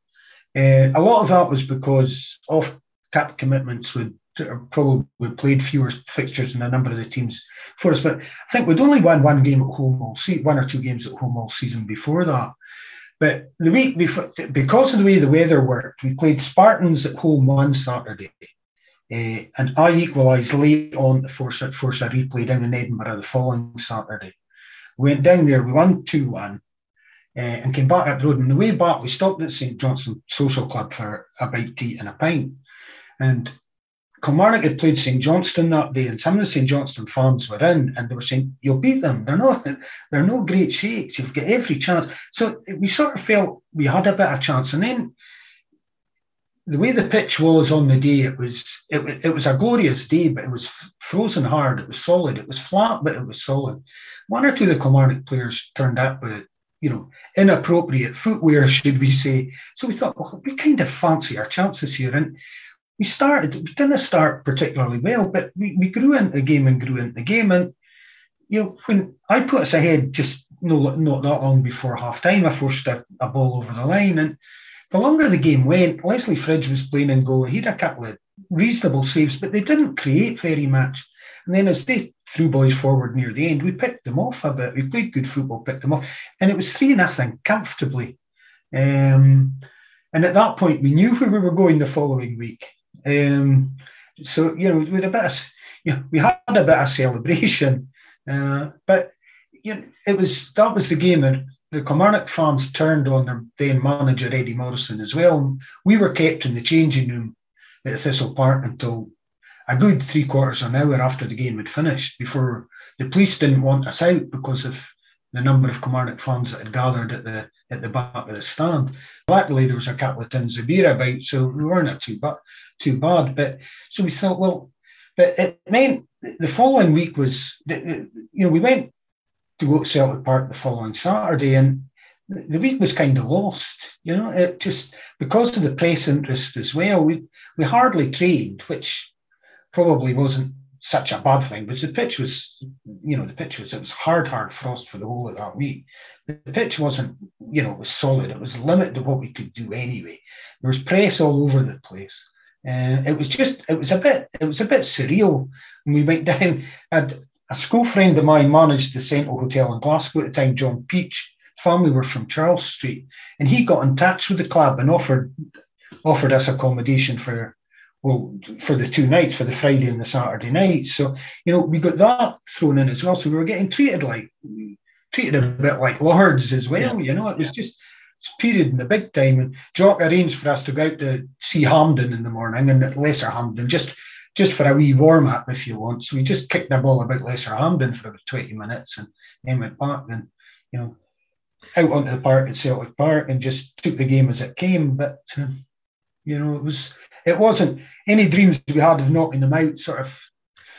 Speaker 1: Uh, a lot of that was because off cap commitments would probably played fewer fixtures than a number of the teams for us. But I think we'd only won one game at home all season, one or two games at home all season before that. But the week before, because of the way the weather worked, we played Spartans at home one Saturday. Uh, and I equalised late on for, force a replay down in Edinburgh the following Saturday. We went down there, we won 2 1 uh, and came back up the road. And the way back, we stopped at St Johnstone Social Club for a bite to eat and a pint. And Kilmarnock had played St Johnstone that day, and some of the St Johnstone fans were in, and they were saying, "You'll beat them. They're not. They're no great shakes. You've got every chance." So we sort of felt we had a bit of chance, and then the way the pitch was on the day, it was it, it was a glorious day, but it was frozen hard. It was solid. It was flat, but it was solid. One or two of the Kilmarnock players turned up with you know inappropriate footwear, should we say? So we thought, well, we kind of fancy our chances here, and we started, we didn't start particularly well, but we, we grew into the game and grew into the game. And, you know, when I put us ahead just no, not that long before half time, I forced a, a ball over the line. And the longer the game went, Leslie Fridge was playing in goal. He had a couple of reasonable saves, but they didn't create very much. And then as they threw boys forward near the end, we picked them off a bit. We played good football, picked them off. And it was 3 nothing comfortably. Um, and at that point, we knew where we were going the following week. Um, so you know, we had a bit of, you know, we had a bit of celebration, uh, but you know, it was that was the game the Kilmarnock fans turned on their then manager Eddie Morrison as well. We were kept in the changing room at Thistle Park until a good three quarters of an hour after the game had finished before the police didn't want us out because of the number of Kilmarnock fans that had gathered at the at the back of the stand. Luckily, there was a couple of tins of beer about, so we weren't too bad. Too bad, but so we thought, well, but it meant the following week was, you know, we went to go to Celtic Park the following Saturday, and the week was kind of lost. You know, it just because of the press interest as well. We we hardly trained, which probably wasn't such a bad thing because the pitch was, you know, the pitch was, it was hard, hard frost for the whole of that week. The pitch wasn't, you know, it was solid. It was limited to what we could do anyway. There was press all over the place. Uh, it was just, it was a bit, it was a bit surreal. And we went down, had a school friend of mine managed the Central Hotel in Glasgow at the time, John Peach. Family were from Charles Street, and he got in touch with the club and offered offered us accommodation for well, for the two nights, for the Friday and the Saturday night. So, you know, we got that thrown in as well. So we were getting treated like treated a bit like lords as well. Yeah. You know, it was just period in the big time. And Jock arranged for us to go out to see Hampden in the morning and at Lesser Hampden, just just for a wee warm up if you want. So we just kicked the ball about Lesser Hampden for about 20 minutes and then went back and, you know, out onto the park at Celtic Park and just took the game as it came. But, uh, you know, it was it wasn't any dreams we had of knocking them out sort of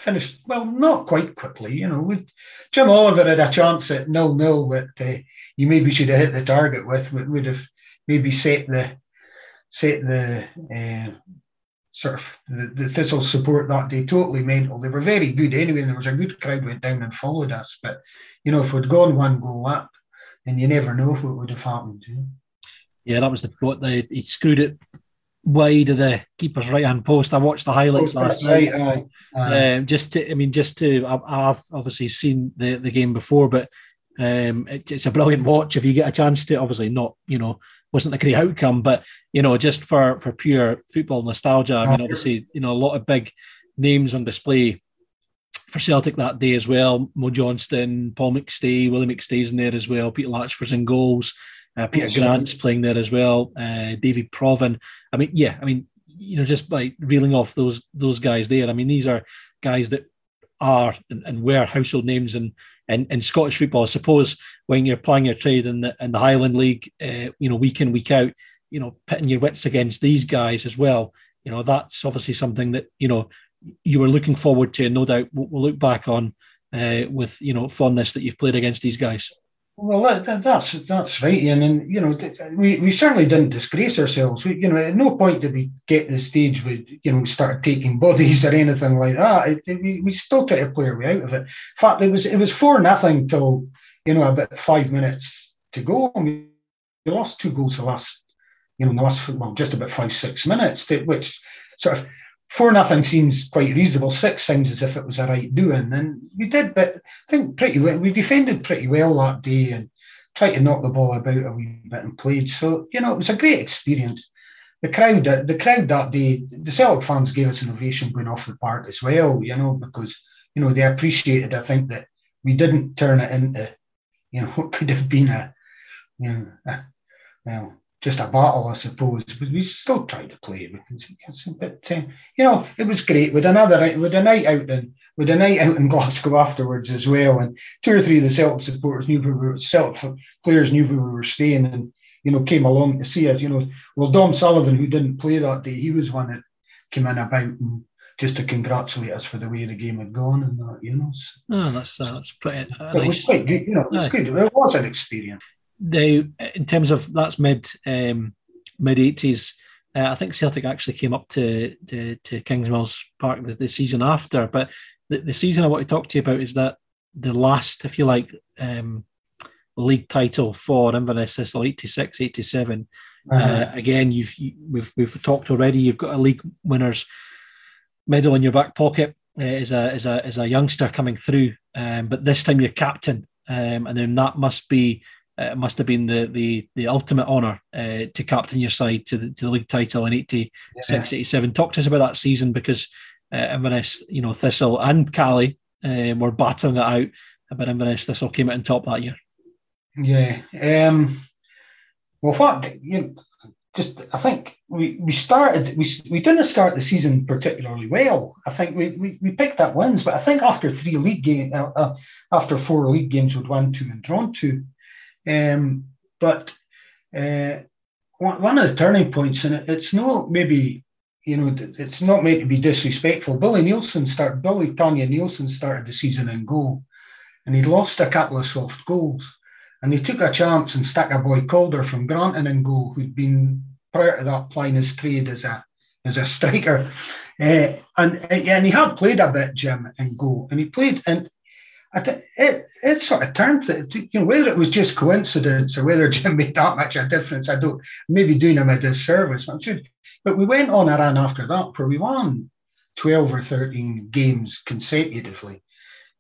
Speaker 1: finished well not quite quickly you know we, jim oliver had a chance at nil nil that uh, you maybe should have hit the target with would have maybe set the set the uh, sort of the, the thistle support that day totally mental they were very good anyway and there was a good crowd went down and followed us but you know if we'd gone one goal up then you never know what would have happened you know?
Speaker 2: yeah that was the what they he screwed it wide of the keeper's right hand post. I watched the highlights oh, last night. Right, um, just to, I mean, just to, I, have obviously seen the, the game before, but um, it, it's a brilliant watch if you get a chance to. Obviously, not you know wasn't a great outcome, but you know just for for pure football nostalgia. I mean, obviously, you know a lot of big names on display for Celtic that day as well. Mo Johnston, Paul McStay, Willie McStay's in there as well. Peter Latchford's in goals. Uh, Peter Grant's playing there as well. Uh, David Provan. I mean, yeah, I mean, you know, just by reeling off those those guys there. I mean, these are guys that are and, and were household names in, in, in Scottish football. I suppose when you're playing your trade in the in the Highland League, uh, you know, week in week out, you know, pitting your wits against these guys as well. You know, that's obviously something that you know you were looking forward to, and no doubt we'll look back on uh, with you know fondness that you've played against these guys.
Speaker 1: Well, that, that's that's right, Ian. And you know, we, we certainly didn't disgrace ourselves. We, you know, at no point did we get to the stage where you know we started taking bodies or anything like that. It, it, we, we still try to play our way out of it. In fact, it was it was four nothing till you know about five minutes to go. And we lost two goals the last, you know, in the last well, just about five six minutes, which sort of four nothing seems quite reasonable. Six sounds as if it was a right doing, and we did. But I think pretty well. We defended pretty well that day and tried to knock the ball about a wee bit and played. So you know, it was a great experience. The crowd, uh, the crowd that day, the Celtic fans gave us an ovation going off the park as well. You know, because you know they appreciated. I think that we didn't turn it into, you know, what could have been a, you know, a, well, just a battle, I suppose. But we still tried to play it. But uh, you know, it was great with another with a night out in with a night out in Glasgow afterwards as well. And two or three of the Celtic supporters knew we were Celtic players knew we were staying and you know came along to see us. You know, well Dom Sullivan who didn't play that day, he was one that came in about and just to congratulate us for the way the game had gone and that, you know. So,
Speaker 2: oh, that's uh, that's pretty.
Speaker 1: Uh, it was quite good, you know. It was good. It was an experience
Speaker 2: the in terms of that's mid um, mid eighties. Uh, I think Celtic actually came up to to, to Kingsmills Park the, the, season after, but the, the season I want to talk to you about is that the last, if you like, um, league title for Inverness Thistle 86 87. Uh-huh. Uh, again, you've you, we've we've talked already. You've got a league winners medal in your back pocket uh, as a as a as a youngster coming through, um, but this time you're captain, um, and then that must be it must have been the the the ultimate honour uh, to captain your side to the, to the league title in 86 yeah. 87 talk to us about that season because uh, Inverness you know Thistle and Caley uh, were battling it out but Inverness Thistle came out on top that year
Speaker 1: yeah um, well what you know, just I think we, we started we, we didn't start the season particularly well. I think we, we, we picked up wins, but I think after three league games, uh, uh, after four league games, we'd won two and drawn two. Um, but uh, one of the turning points, and it, it's not maybe, you know, it's not meant to be disrespectful. Billy Nielsen started, Billy Tanya Nielsen started the season in goal, and he lost a couple of soft goals. And he took a chance and stuck a boy Calder from Grantown in goal, who'd been prior to that playing his trade as a as a striker. Uh, and, and he had played a bit, Jim, in goal. And he played, and th- it it sort of turned to, you know whether it was just coincidence or whether Jim made that much of a difference. I don't maybe doing him a disservice. But we went on a run after that where we won twelve or thirteen games consecutively.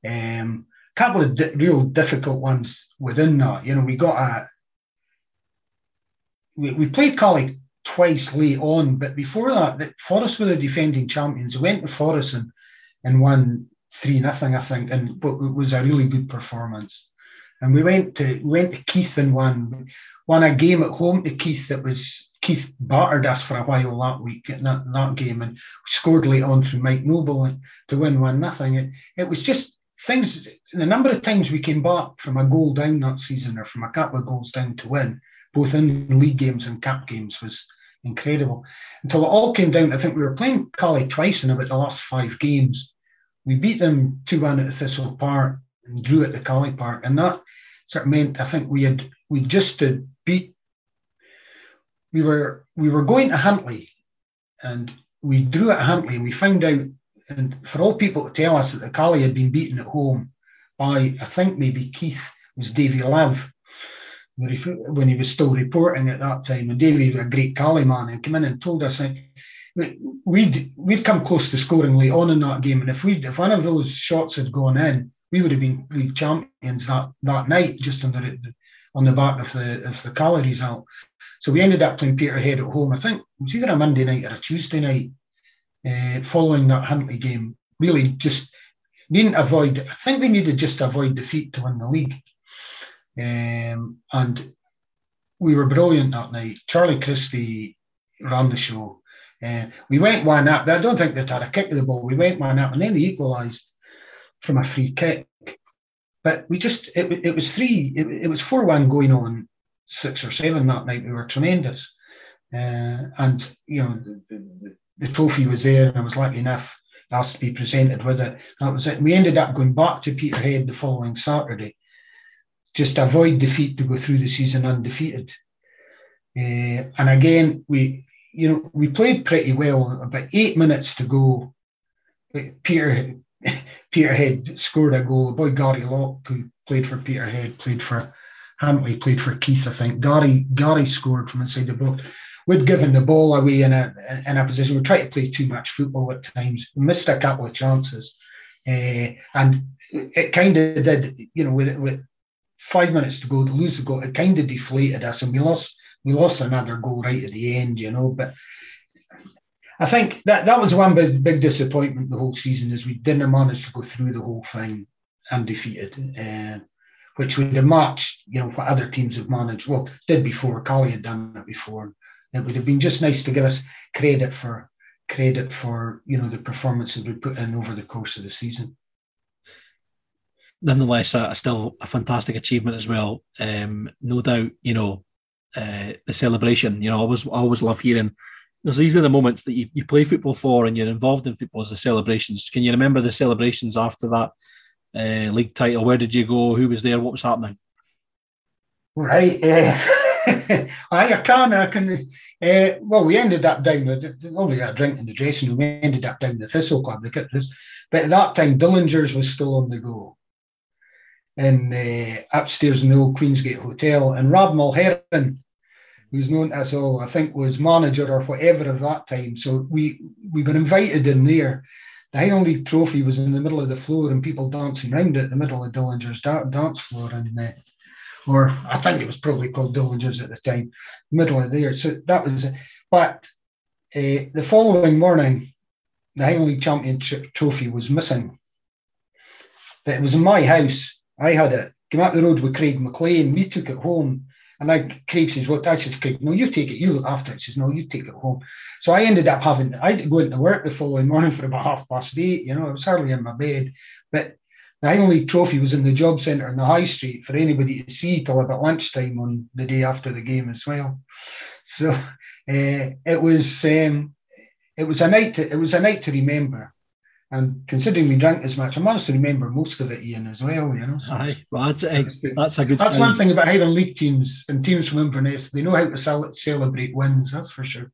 Speaker 1: Um, a couple of di- real difficult ones within that. You know, we got a we, we played Caley twice late on, but before that, the Forres were the defending champions. We went to Forres and, and won three nothing, I think, and but it was a really good performance. And we went to went to Keith and won won a game at home to Keith that was Keith battered us for a while that week in that, that game and scored late on through Mike Noble to win one nothing. It, it was just things. The number of times we came back from a goal down that season or from a couple of goals down to win, both in league games and cup games, was incredible. Until it all came down, I think we were playing Caley twice in about the last five games we beat them 2 1 at Thistle Park and drew at the Caley Park. And that sort of meant I think we had we just to beat we were we were going to Huntly and we drew at Huntly and we found out and for all people to tell us that the Caley had been beaten at home by I think maybe Keith was Davy Love when he was still reporting at that time. And Davy was a great Caley man and came in and told us that we'd we'd come close to scoring late on in that game, and if we if one of those shots had gone in, we would have been league champions that that night, just on the on the back of the of the Caley result. So we ended up playing Peterhead at home. I think it was either a Monday night or a Tuesday night. Uh, following that Huntly game, really just didn't avoid. I think we needed just to avoid defeat to win the league, um, and we were brilliant that night. Charlie Christie ran the show. Uh, we went one up. but I don't think they'd had a kick of the ball. We went one up and then they equalised from a free kick. But we just, it, it was three, it, it was 4 1 going on six or seven that night. We were tremendous. Uh, and, you know, the, the, trophy was there and I was lucky enough. asked to be presented with it. That was it. We ended up going back to Peterhead the following Saturday, just to avoid defeat to go through the season undefeated. Uh, and again, we you know we played pretty well. About eight minutes to go, Peter Peterhead scored a goal. The boy Gary Locke, who played for Peterhead, played for Huntly, played for Keith, I think. Gary Gary scored from inside the box. We'd given the ball away in a in a position. We tried to play too much football at times. Missed a couple of chances, uh, and it kind of did. You know, with, with five minutes to go to lose the goal, it kind of deflated us, and we lost we lost another goal right at the end, you know. But I think that that was one big, big disappointment the whole season is we didn't manage to go through the whole thing undefeated, uh, which would have matched, you know, what other teams have managed. Well, did before. Caley had done it before. It would have been just nice to give us credit for credit for you know the performances we put in over the course of the season.
Speaker 2: Nonetheless, uh, still a fantastic achievement as well. Um, no doubt, you know, uh, the celebration. You know, I always I always love hearing. There's these are the moments that you, you play football for and you're involved in football as the celebrations. Can you remember the celebrations after that uh, league title? Where did you go? Who was there? What was happening?
Speaker 1: Right. Uh, I can. I can. Uh, well, we ended up down we got a drink in the dressing room. We ended up down the Thistle Club, the Kitters. But at that time, Dillinger's was still on the go in uh, upstairs in the old Queensgate Hotel. And Rob Mulheron, who's known as, all, I think was manager or whatever of that time. So we we were invited in there. The Highland trophy was in the middle of the floor and people dancing around it, the middle of Dillinger's da- dance floor. And uh, or I think it was probably called Dillinger's at the time, middle of there. So that was it. But uh, the following morning, the Highland Championship trophy was missing. But it was in my house I had it. Came up the road with Craig McLean. We took it home. And I, Craig says, Well, I says, Craig, no, you take it. You look after it. He says, No, you take it home. So I ended up having, I had to go into work the following morning for about half past eight. You know, I was hardly in my bed. But the only trophy was in the job centre in the high street for anybody to see till about lunchtime on the day after the game as well. So uh, it was um, it was a night to, it was a night to remember. And considering we drank as much, I managed to remember most of it, Ian, as well. You know,
Speaker 2: so Aye, well, that's a, that's a good.
Speaker 1: That's sign. one thing about Highland League teams and teams from Inverness; they know how to celebrate wins. That's for sure.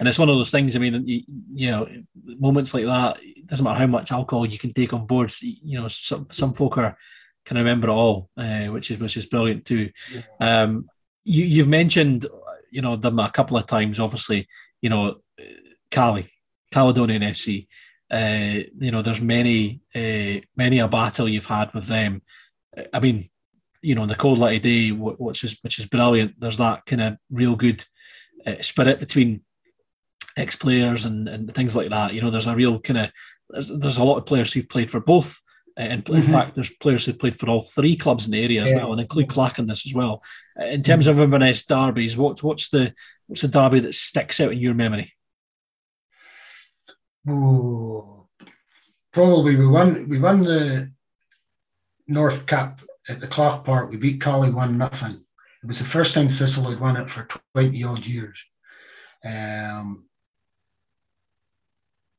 Speaker 2: And it's one of those things. I mean, you, you know, moments like that. It doesn't matter how much alcohol you can take on board. You know, some some folk are can remember it all, uh, which is which is brilliant too. Yeah. Um, you you've mentioned, you know, them a couple of times. Obviously, you know, Caley, Caledonian FC. Uh, you know, there's many, uh, many a battle you've had with them. I mean, you know, in the cold light of day, which is which is brilliant. There's that kind of real good uh, spirit between ex players and, and things like that. You know, there's a real kind of there's, there's a lot of players who've played for both. And in mm-hmm. fact, there's players who've played for all three clubs in the area as yeah. well, and include Clach in this as well. In terms mm-hmm. of Inverness derbies, what, what's the what's the derby that sticks out in your memory?
Speaker 1: Probably we won. We won the North Cup at the Clach Park. We beat Caley one nothing. It was the first time Thistle had won it for twenty odd years. Um,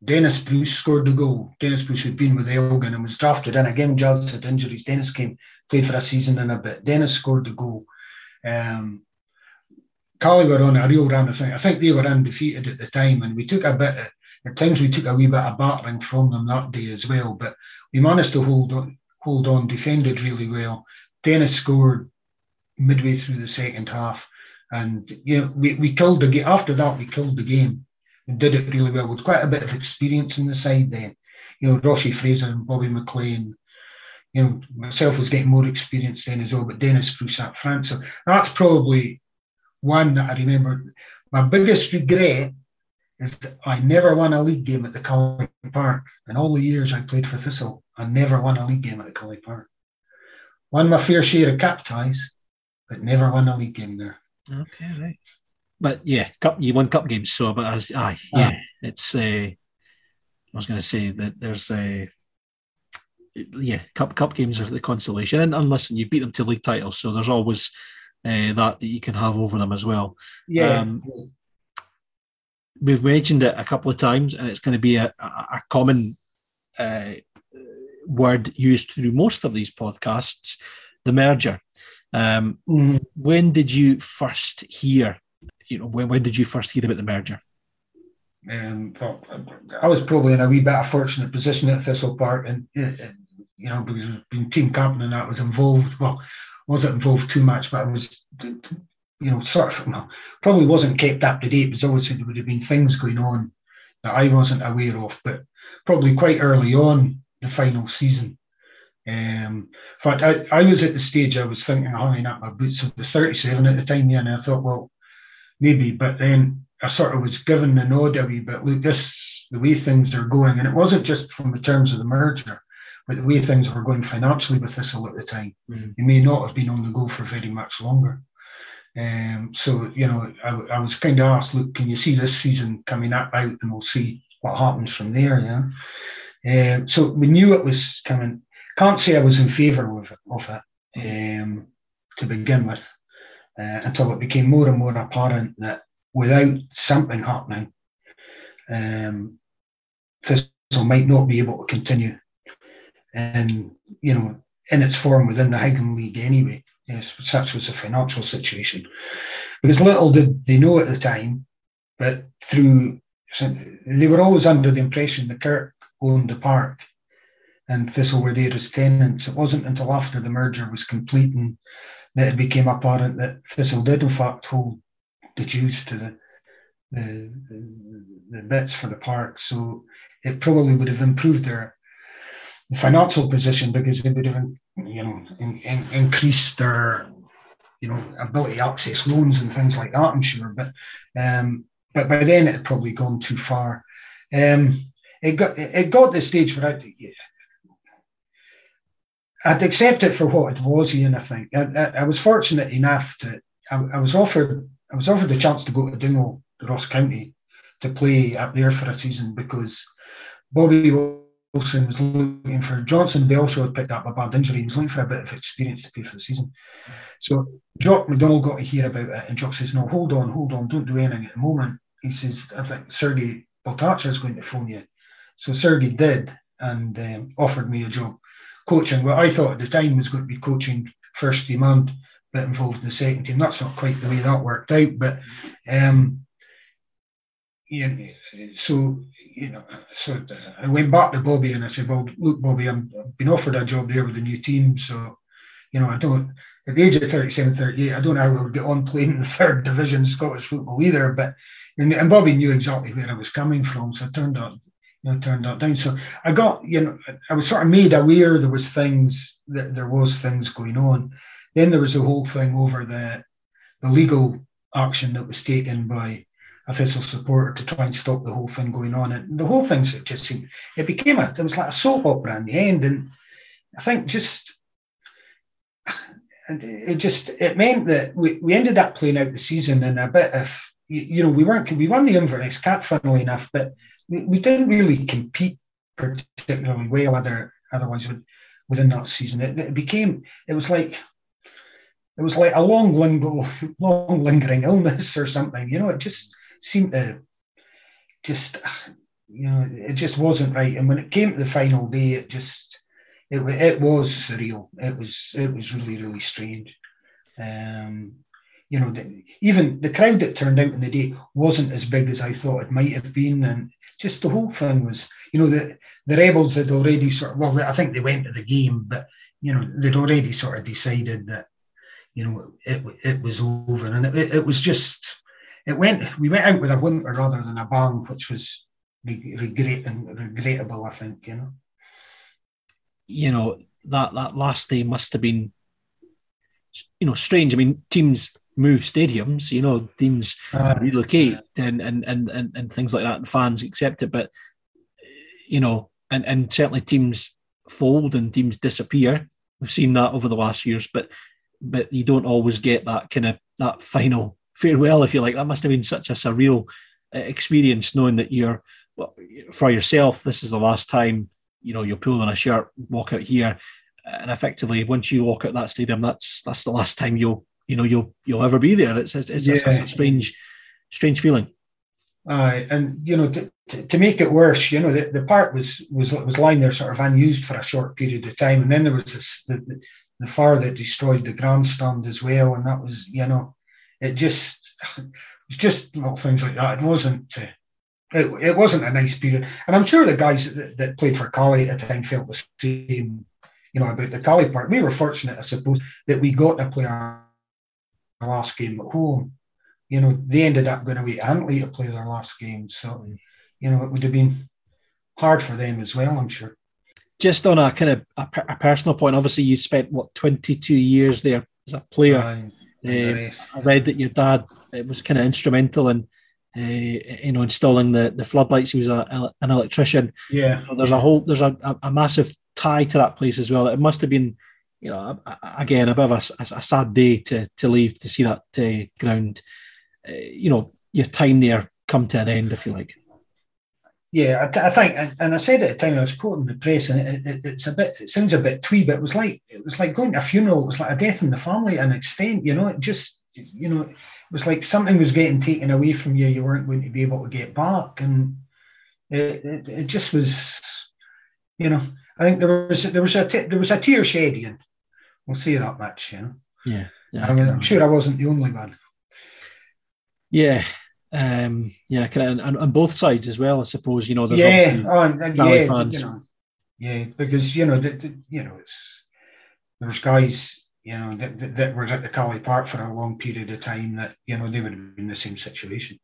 Speaker 1: Dennis Bruce scored the goal. Dennis Bruce had been with Elgin and was drafted in. Again, Giles had injuries. Dennis came, played for a season and a bit. Dennis scored the goal. Um, Caley were on a real run. I think. I think they were undefeated at the time, and we took a bit. Of, at times we took a wee bit of battering from them that day as well, but we managed to hold on, hold on, defended really well. Dennis scored midway through the second half, and you know we, we killed the game. After that, we killed the game and did it really well with quite a bit of experience in the side. Then, you know, Roshy Fraser and Bobby McLean. You know, myself was getting more experience then as well, but Dennis up front. So that's probably one that I remember. My biggest regret is I never won a league game at the Cully Park. In all the years I played for Thistle, I never won a league game at the Cully Park. Won my fair share of cup ties, but never won a league game there.
Speaker 2: Okay, right. But yeah, cup you won cup games, so but as aye, yeah, ah. it's. Uh, I was going to say that there's a. Uh, yeah, cup cup games are the consolation, and, and listen, you beat them to league titles, so there's always uh, that that you can have over them as well.
Speaker 1: Yeah. Um,
Speaker 2: we've mentioned it a couple of times, and it's going to be a, a, a common uh, word used through most of these podcasts: the merger. Um, mm. When did you first hear? You know, when, when did you first hear about the merger?
Speaker 1: Um, well, I was probably in a wee bit of fortunate position at Thistle Park, and you know, because being team captain and that was involved. Well, wasn't involved too much, but I was, you know, sort of well, probably wasn't kept up to date. Because obviously there would have been things going on that I wasn't aware of, but probably quite early on the final season. Um, in fact, I, I was at the stage I was thinking of hanging up my boots. I was 37 at the time, yeah, and I thought, well, maybe, but then I sort of was given the nod a wee bit. Look, this the way things are going, and it wasn't just from the terms of the merger, but the way things were going financially with Thistle at the time. Mm-hmm. They may not have been on the go for very much longer. Um, so you know, I, I was kind of asked, look, can you see this season coming up out, and we'll see what happens from there. Yeah. Um, so we knew it was coming. Can't say I was in favour of it, of it um, to begin with, uh, until it became more and more apparent that without something happening, um, Thistle might not be able to continue, and you know, in its form within the Highland League anyway. Yes, such was the financial situation. Because little did they know at the time, but through they were always under the impression the Kirk owned the park and Thistle were there as tenants. It wasn't until after the merger was complete and that it became apparent that Thistle did in fact hold the dues to the, the, the bits for the park. So it probably would have improved their financial position because they would have, you know, in, in, increased their, you know, ability to access loans and things like that. I'm sure, but um, but by then it had probably gone too far. Um, it got it got to the stage where I, I'd accept it for what it was, Ian. I think I, I, I was fortunate enough to I, I, was offered I was offered the chance to go to Dingwall, Ross County, to play up there for a season because Bobby Wilson was looking for Johnson They also had picked up a bad injury. He was looking for a bit of experience to play for the season. So Jock McDonald got to hear about it, and Jock says, "No, hold on, hold on, don't do anything at the moment." He says, "I think Sergei Baltacha is going to phone you." So Sergei did, and um, offered me a job coaching. What I thought at the time was going to be coaching first team and bit involved in the second team. That's not quite the way that worked out, but um, yeah, so you know, so I went back to Bobby and I said, "Well, look, Bobby, I'm, I've been offered a job there with the new team, so you know, I don't." At the age of 37, 38, I don't know how I would get on playing in the third division Scottish football either. But and, and Bobby knew exactly where I was coming from, so I turned that, you know, turned that down. So I got, you know, I was sort of made aware there was things that there was things going on. Then there was the whole thing over the the legal action that was taken by official supporter to try and stop the whole thing going on. And the whole thing just seemed, it became a, it was like a soap opera in the end. And I think just, and it just, it meant that we, we ended up playing out the season in a bit of, you know, we weren't, we won the Inverness Cup, funnily enough, but we, we didn't really compete particularly well other, otherwise within that season. It, it became, it was like, it was like a long, lingo long lingering illness or something. You know, it just seemed to just, you know, it just wasn't right. And when it came to the final day, it just, it, it was surreal. It was, it was really, really strange. Um, you know, the, even the crowd that turned out in the day wasn't as big as I thought it might have been, and just the whole thing was, you know, the the rebels had already sort of, well, I think they went to the game, but you know, they'd already sort of decided that, you know, it it was over, and it, it was just it went we went out with a whimper rather than a bang, which was regret and regrettable, I think, you know.
Speaker 2: You know, that that last day must have been you know, strange. I mean, teams move stadiums, you know, teams uh, relocate and, and and and and things like that, and fans accept it. But you know, and and certainly teams fold and teams disappear. We've seen that over the last years, but but you don't always get that kind of that final farewell, if you like. That must have been such a surreal uh, experience, knowing that you're well, for yourself. This is the last time you know you'll pull on a shirt, walk out here, and effectively once you walk out that stadium, that's that's the last time you'll you know you'll you'll ever be there. It's it's, it's, yeah. a, it's a strange strange feeling.
Speaker 1: Uh, and you know, to, to, to, make it worse, you know, the, the park was was was lying there sort of unused for a short period of time, and then there was this, the, the, the fire that destroyed the grandstand as well, and that was you know, it just just little things like that. It wasn't. Uh, it, it wasn't a nice period, and I'm sure the guys that, that played for Caley at the time felt the same, you know, about the Caley Park. We were fortunate, I suppose, that we got to play our last game at home you know, they ended up going away to Huntly to play their last game. So, you know, it would have been hard for them as well, I'm sure.
Speaker 2: Just on a kind of a, a personal point, obviously you spent what 22 years there as a player. Uh, I read that your dad it was kind of instrumental in uh, you know installing the, the floodlights. He was a, an electrician.
Speaker 1: Yeah.
Speaker 2: So there's a whole there's a, a, a, massive tie to that place as well. It must have been you know again a bit of a, a, sad day to to leave to see that uh, ground uh, you know, your time there come to an end, if you like.
Speaker 1: Yeah, I, think, and I said at the time I was quoting the press, and it, it, it's a bit, it sounds a bit twee, but it was like it was like going to a funeral. It was like a death in the family, an extent. You know, it just, you know, it was like something was getting taken away from you. You weren't going to be able to get back, and it, it, it just was, you know. I think there was there was a there was a tear shedding. We'll see that much, you know.
Speaker 2: Yeah, yeah
Speaker 1: I mean, I'm sure I wasn't the only one.
Speaker 2: Yeah, um, yeah, and, and on both sides as well. I suppose you know.
Speaker 1: There's yeah, oh, and, and yeah, fans. You know, yeah, because you know, the, the, you know, it's there's guys you know that, that, that were at the Caley Park for a long period of time that you know they would have been in the same situation.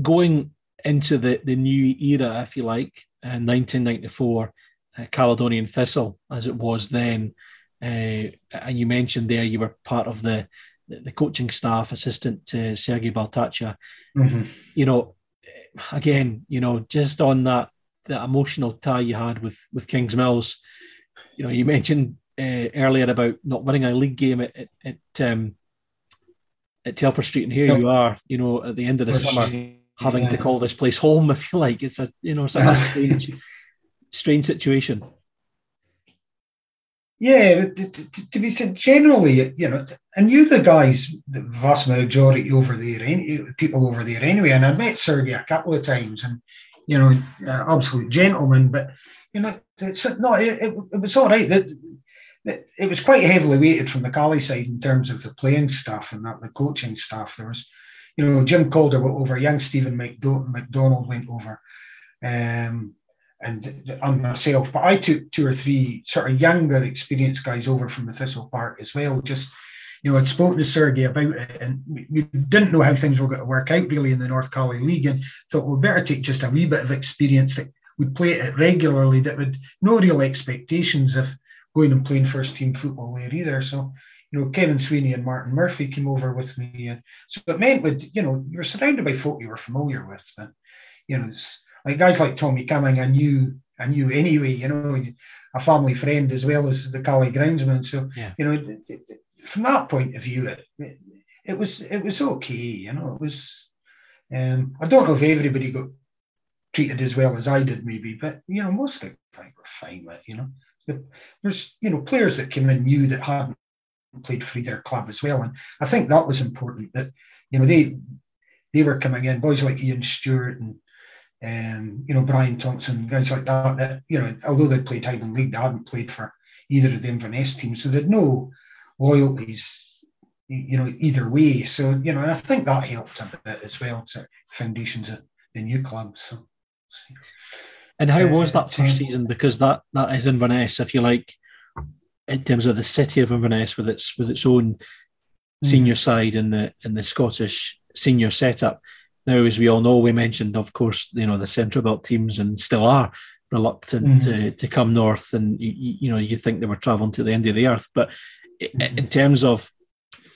Speaker 2: Going into the the new era, if you like, in 1994, uh, Caledonian Thistle, as it was then, uh, and you mentioned there you were part of the the, coaching staff, assistant to Sergei Baltacha. Mm-hmm. You know, again, you know, just on that that emotional tie you had with with Kingsmills. You know, you mentioned uh, earlier about not winning a league game at at, at, um, at Telford Street, and here yep. you are. You know, at the end of the Which, summer, having yeah. to call this place home. I feel like it's a you know such a strange, strange situation.
Speaker 1: Yeah, to, be said, generally, you know, I knew the guys, the vast majority over there, people over there anyway, and I met Sergey a couple of times, and you know, absolute gentleman. But you know, it's no, it, it, was all right. That it, it, was quite heavily weighted from the Caley side in terms of the playing stuff and that the coaching stuff. There was, you know, Jim Calder went over, young Stephen McDonald went over. Um, and on myself. But I took two or three sort of younger, experienced guys over from the Thistle Park as well. Just, you know, I'd spoken to Sergey about it and we didn't know how things were going to work out really in the North Caley League and thought we'd better take just a wee bit of experience that we'd play it regularly, that would no real expectations of going and playing first team football there either. So, you know, Kevin Sweeney and Martin Murphy came over with me. And so it meant with, you know, you were surrounded by folk you were familiar with. And, you know, it's, like guys like Tommy Cumming, I knew I knew anyway, you know, a family friend as well as the Caley groundsman. So yeah. you know, from that point of view, it, it, it was it was okay. You know, it was. Um, I don't know if everybody got treated as well as I did, maybe, but you know, most of the were fine with. You know, there's you know players that came in new that hadn't played for their club as well, and I think that was important. That you know they they were coming in, boys like Ian Stewart and um, you know, Brian Thompson, guys like that, that, you know, although they played Highland League, they hadn't played for either of the Inverness teams. So they had no loyalties, you know, either way. So, you know, and I think that helped a bit as well to foundations of the new club. So,
Speaker 2: and how uh, was that first season? Because that that is Inverness, if you like, in terms of the city of Inverness with its with its own mm. senior side in the in the Scottish senior setup. Now, as we all know, we mentioned, of course, you know the Central Belt teams and still are reluctant mm-hmm. to, to come north, and you, you know you think they were traveling to the end of the earth. But mm-hmm. in terms of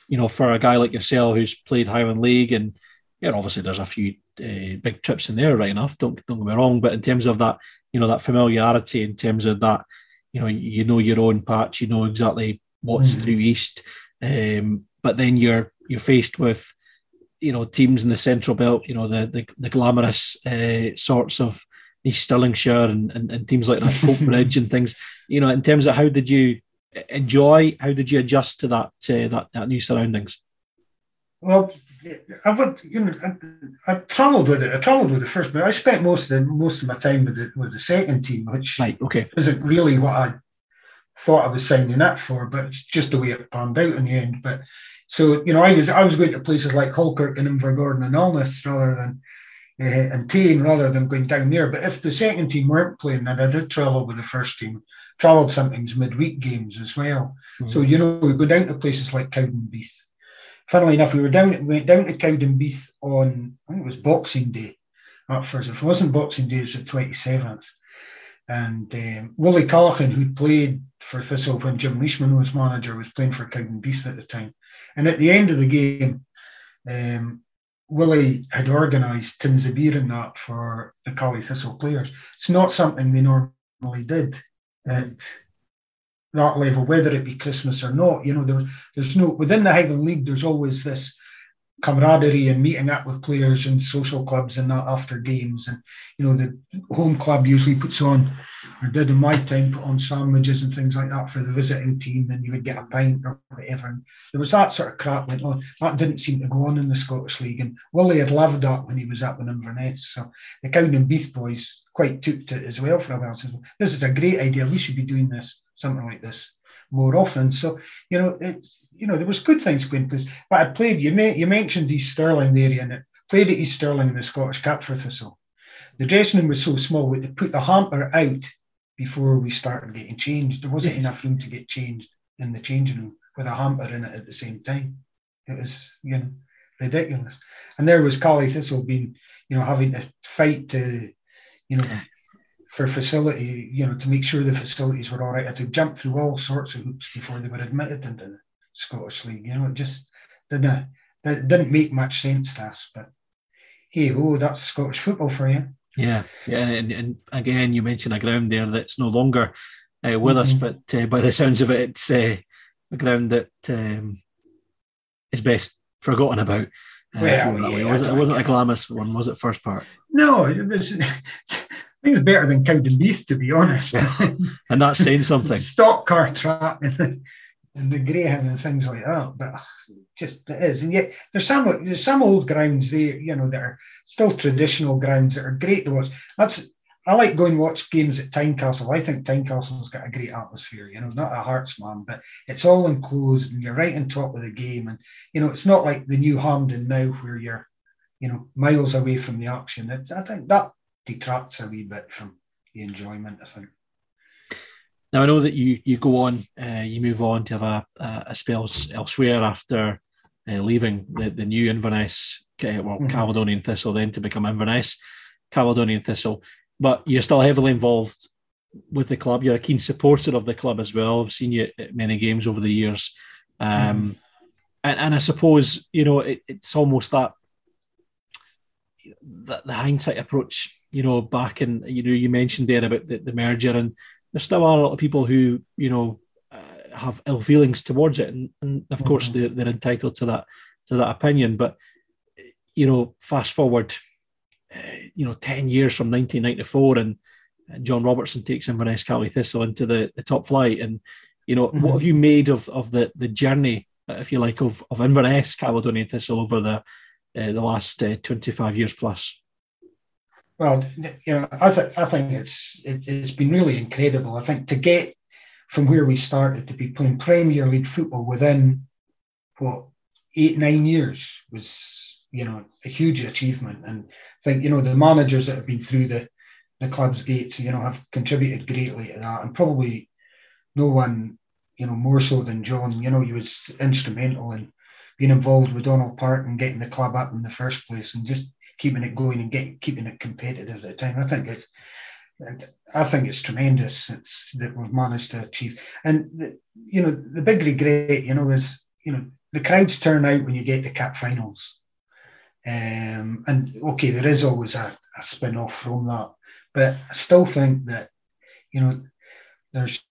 Speaker 2: you know, for a guy like yourself who's played Highland League, and yeah, obviously there's a few uh, big trips in there, right enough. Don't don't get me wrong, but in terms of that, you know, that familiarity, in terms of that, you know, you know your own patch, you know exactly what's mm-hmm. through east, um, but then you're you're faced with you know teams in the central belt, you know the the, the glamorous uh, sorts of East Stirlingshire and, and, and teams like that, Coatbridge and things. You know, in terms of how did you enjoy? How did you adjust to that uh, that that new surroundings?
Speaker 1: Well, I would, you know, I, I travelled with it. I travelled with the first, but I spent most of the most of my time with the with the second team, which
Speaker 2: right, okay.
Speaker 1: isn't really what I thought I was signing up for, but it's just the way it panned out in the end. But so you know, I was I was going to places like Falkirk and Invergordon and Alness rather than uh, and Tain rather than going down there. But if the second team weren't playing, then I did travel with the first team. Travelled sometimes midweek games as well. Mm-hmm. So you know, we go down to places like Cowdenbeath. Funnily enough, we were down. We went down to Cowdenbeath on I think it was Boxing Day. At first, if it wasn't Boxing Day, it was the twenty seventh. And um, Willie Callaghan, who played for Thistle when Jim Leishman was manager, was playing for Cowdenbeath at the time. And at the end of the game, um, Willie had organised tins of beer and that for the Caley Thistle players. It's not something they normally did at that level, whether it be Christmas or not. You know, there, there's no within the Highland League. There's always this camaraderie and meeting up with players and social clubs and that after games. And you know, the home club usually puts on, or did in my time, put on sandwiches and things like that for the visiting team, and you would get a pint or whatever. And there was that sort of crap went on. That didn't seem to go on in the Scottish League, and Willie had loved that when he was up in Inverness. So the Cowdenbeath boys quite took to it as well for a while. "This is a great idea. We should be doing this, something like this." More often. So you know, it, you know, there was good things going. But I played. You may, you mentioned East Stirling there, and it played at East Stirling in the Scottish Cup for Thistle. The dressing room was so small we had to put the hamper out before we started getting changed. There wasn't enough room to get changed in the changing room with a hamper in it at the same time. It was you know ridiculous. And there was Caley Thistle being you know having to fight to you know for facility, you know, to make sure the facilities were all right. I had to jump through all sorts of hoops before they were admitted into the Scottish League. You know, it just didn't it didn't make much sense to us. But hey, oh, that's Scottish football for you.
Speaker 2: Yeah, yeah, and, and again, you mentioned a ground there that's no longer uh, with mm-hmm. us, but uh, by the sounds of it, it's uh, a ground that um, is best forgotten about. Uh, well, yeah, it wasn't, it wasn't a glamorous one, was it? First part.
Speaker 1: No, it was. I think it's better than Cowdenbeath, to be honest.
Speaker 2: and that's saying something.
Speaker 1: Stock car track and the, and the Greyhound and things like that. But just it is. And yet there's some there's some old grounds there, you know, that are still traditional grounds that are great to watch. That's I like going watch games at Tynecastle. I think Tynecastle's got a great atmosphere, you know, not a Hearts man, but it's all enclosed and you're right on top of the game. And, you know, it's not like the new Hampden now where you're, you know, miles away from the action. I think that detracts a wee bit from the enjoyment. I think.
Speaker 2: Now I know that you you go on, uh, you move on to have a, a spells elsewhere after uh, leaving the, the new Inverness, uh, well, mm-hmm. Caledonian Thistle, then to become Inverness, Caledonian Thistle. But you're still heavily involved with the club. You're a keen supporter of the club as well. I've seen you at many games over the years, um, mm-hmm. and, and I suppose you know it, it's almost that the, the hindsight approach you know, back in, you know, you mentioned there about the, the merger, and there still are a lot of people who, you know, uh, have ill feelings towards it. And, and of mm-hmm. course, they're, they're entitled to that, to that opinion. But, you know, fast forward, uh, you know, 10 years from 1994, and, and John Robertson takes Inverness Caley Thistle into the, the top flight. And, you know, mm-hmm. what have you made of, of the, the journey, if you like, of, of Inverness Caledonian Thistle over the, uh, the last uh, 25 years plus?
Speaker 1: Well, you know, I, th- I think it's it, has been really incredible. I think to get from where we started to be playing Premier League football within what eight nine years was you know a huge achievement. And I think you know the managers that have been through the the club's gates, you know, have contributed greatly to that, and probably no one you know more so than John. You know, he was instrumental in being involved with Donald Park and getting the club up in the first place, and just keeping it going and get, keeping it competitive at the time. I think it's I think it's tremendous it's, that we've managed to achieve. And the, you know, the big regret, you know, is you know the crowds turn out when you get to cup finals. Um, and okay, there is always a, a spin off from that, but I still think that you know there's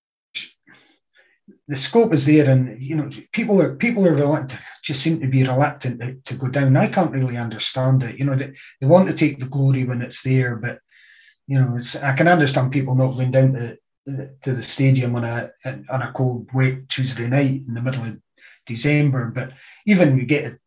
Speaker 1: the scope is there, and you know people are people are reluctant, just seem to be reluctant to, to go down. I can't really understand it. You know, they, they want to take the glory when it's there, but you know, it's I can understand people not going down to to the stadium on a on a cold, wet Tuesday night in the middle of December. But even we get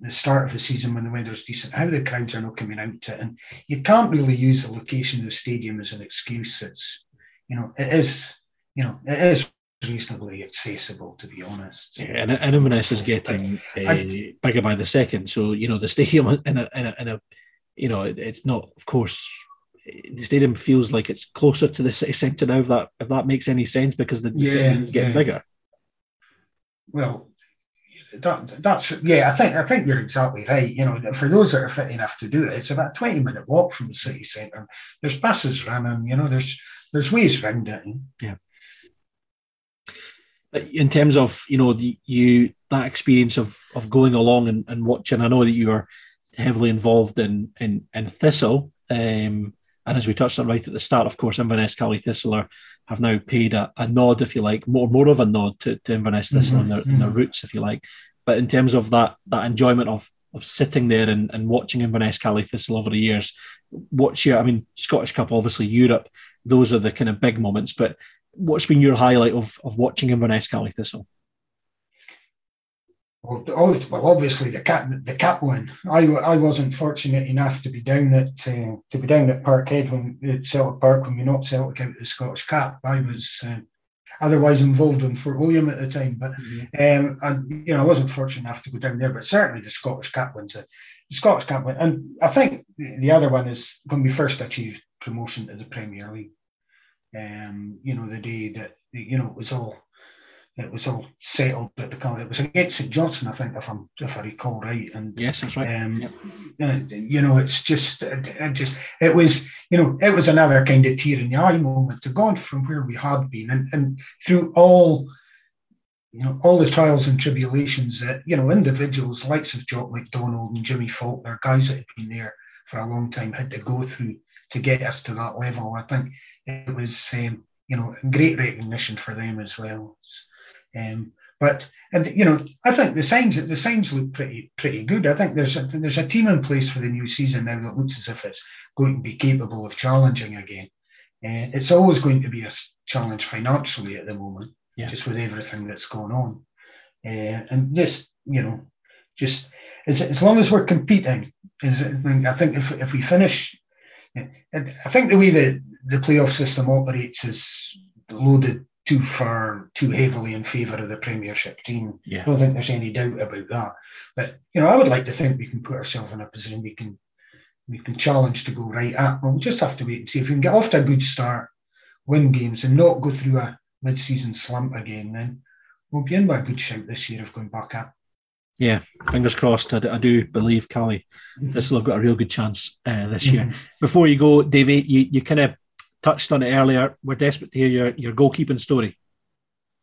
Speaker 1: the start of the season when the weather's decent, how the crowds are not coming out to it. And you can't really use the location of the stadium as an excuse. It's, you know, it is, you know, it is reasonably accessible, to be honest.
Speaker 2: Yeah, and, and Inverness is getting uh, bigger by the second. So, you know, the stadium in a, in a, in a you know, it's not, of course, the stadium feels like it's closer to the city centre now. If that if that makes any sense, because the, the yeah, stadium's getting yeah. bigger.
Speaker 1: Well, that, that's yeah. I think I think you're exactly right. You know, for those that are fit enough to do it, it's about a twenty minute walk from the city centre. There's buses running. You know, there's there's ways around it.
Speaker 2: Yeah. In terms of you know the you that experience of of going along and, and watching, I know that you were heavily involved in in, in Thistle. Um, and as we touched on right at the start, of course, Inverness Caley Thistle are, have now paid a, a, nod, if you like, more more of a nod to, to Inverness Thistle mm-hmm. and, their, mm-hmm. and their roots, if you like. But in terms of that that enjoyment of of sitting there and, and watching Inverness Caley Thistle over the years, what's your I mean, Scottish Cup, obviously Europe, those are the kind of big moments. But what's been your highlight of of watching Inverness Caley Thistle?
Speaker 1: Well, well, obviously the cap, the cap one. I, I wasn't fortunate enough to be down at uh, to be down at Parkhead when at Celtic Park when we knocked Celtic out of the Scottish Cup. I was uh, otherwise involved in Fort William at the time, but mm-hmm. um, and you know I wasn't fortunate enough to go down there. But certainly the Scottish Cup one's a the Scottish Cup one, and I think the other one is when we first achieved promotion to the Premier League. Um, you know the day that you know it was all it was all settled at the county. It was against St Johnstone, I think, if I'm if I recall right. And
Speaker 2: yes, that's right. Um,
Speaker 1: yep. You know, it's just it, it, just it was you know it was another kind of tear in the eye moment to go from where we had been and and through all you know all the trials and tribulations that you know individuals likes of Jock McDonald and Jimmy Faulkner, guys that had been there for a long time, had to go through to get us to that level. I think it was um, you know great recognition for them as well. Um, but and you know, I think the signs the signs look pretty pretty good. I think there's a, there's a team in place for the new season now that looks as if it's going to be capable of challenging again. Uh, it's always going to be a challenge financially at the moment, yeah. just with everything that's going on. Uh, and this, you know, just as, as long as we're competing, is I think if, if we finish, I think the way that the playoff system operates is loaded too far, too heavily in favour of the Premiership team. Yeah. I don't think there's any doubt about that. But you know, I would like to think we can put ourselves in a position we can we can challenge to go right at. Well, we'll just have to wait and see if we can get off to a good start, win games, and not go through a mid-season slump again. Then we'll be in with a good shout this year of going back up.
Speaker 2: Yeah, fingers crossed. I, I do believe Caley mm-hmm. this will have got a real good chance uh, this mm-hmm. year. Before you go, Davey, you, you kind of touched on it earlier. We're desperate to hear your, your goalkeeping story.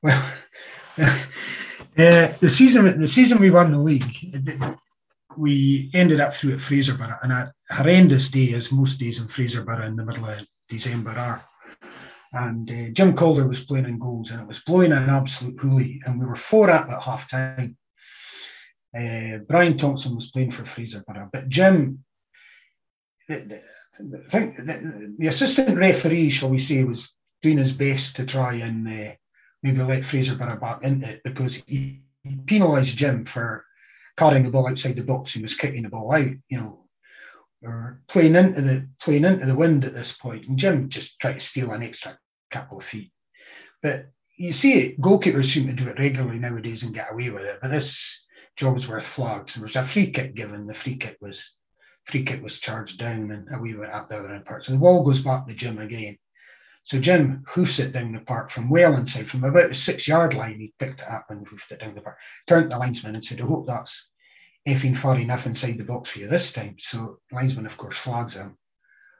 Speaker 1: Well, uh, the season the season we won the league, we ended up through at Fraserburgh, and a horrendous day, as most days in Fraserburgh in the middle of December are. And uh, Jim Calder was playing in goals, and it was blowing an absolute hoolie, and we were four up at half time. Uh, Brian Thompson was playing for Fraserburgh, but Jim, I think the, the, assistant referee, shall we say, was doing his best to try and uh, maybe let Fraserburgh back into it because he, he penalised Jim for carrying the ball outside the box and was kicking the ball out. You know, or playing into the playing into the wind at this point, and Jim just tried to steal an extra couple of feet. But you see it, goalkeepers seem to do it regularly nowadays and get away with it. But this job's worth flags. There was a free kick given. The free kick was free kick was charged down and away went up the other end part. So the ball goes back to Jim again. So Jim hoofs it down the park from well inside, from about the six yard line. He picked it up and hoofed it down the park. Turned to the linesman and said, I hope that's effing far enough inside the box for you this time. So linesman, of course, flags him,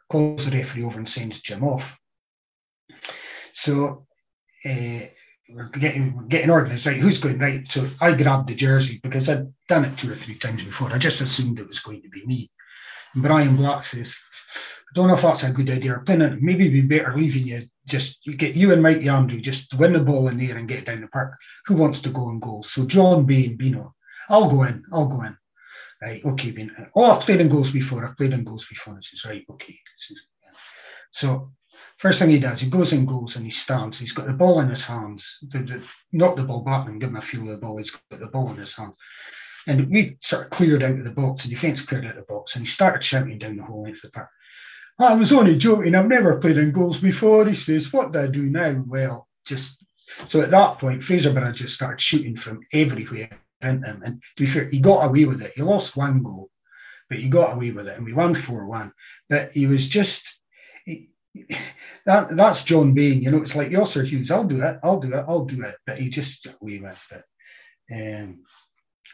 Speaker 1: calls the referee over and sends Jim off. So uh, getting we're getting organised, right? Who's going right? So I grabbed the jersey because I'd done it two or three times before. I just assumed it was going to be me. Brian Black says, I don't know if that's a good idea. Playing maybe it'd be better leaving you just you get you and Mikey Andrew just win the ball in there and get down the park. Who wants to go and goal? So John B and Bino, I'll go in. I'll go in. Right, okay, Bino. Oh, I've played in goals before. I've played in goals before. He says, right, okay. So first thing he does, he goes in goals and he stands. He's got the ball in his hands. The, the, knock the ball back and give him a feel of the ball. He's got the ball in his hands. And we sort of cleared out of the box, the defence cleared out of the box, and he started shouting down the whole length of the park. I was only joking. I've never played in goals before. He says, What do I do now? Well, just so at that point, Fraser Fraserburgh just started shooting from everywhere into him. And to be fair, he got away with it. He lost one goal, but he got away with it. And we won 4 1. But he was just. That that's John Bain, you know. It's like Yosser Hughes. I'll do it. I'll do it. I'll do it. But he just away with it. Um,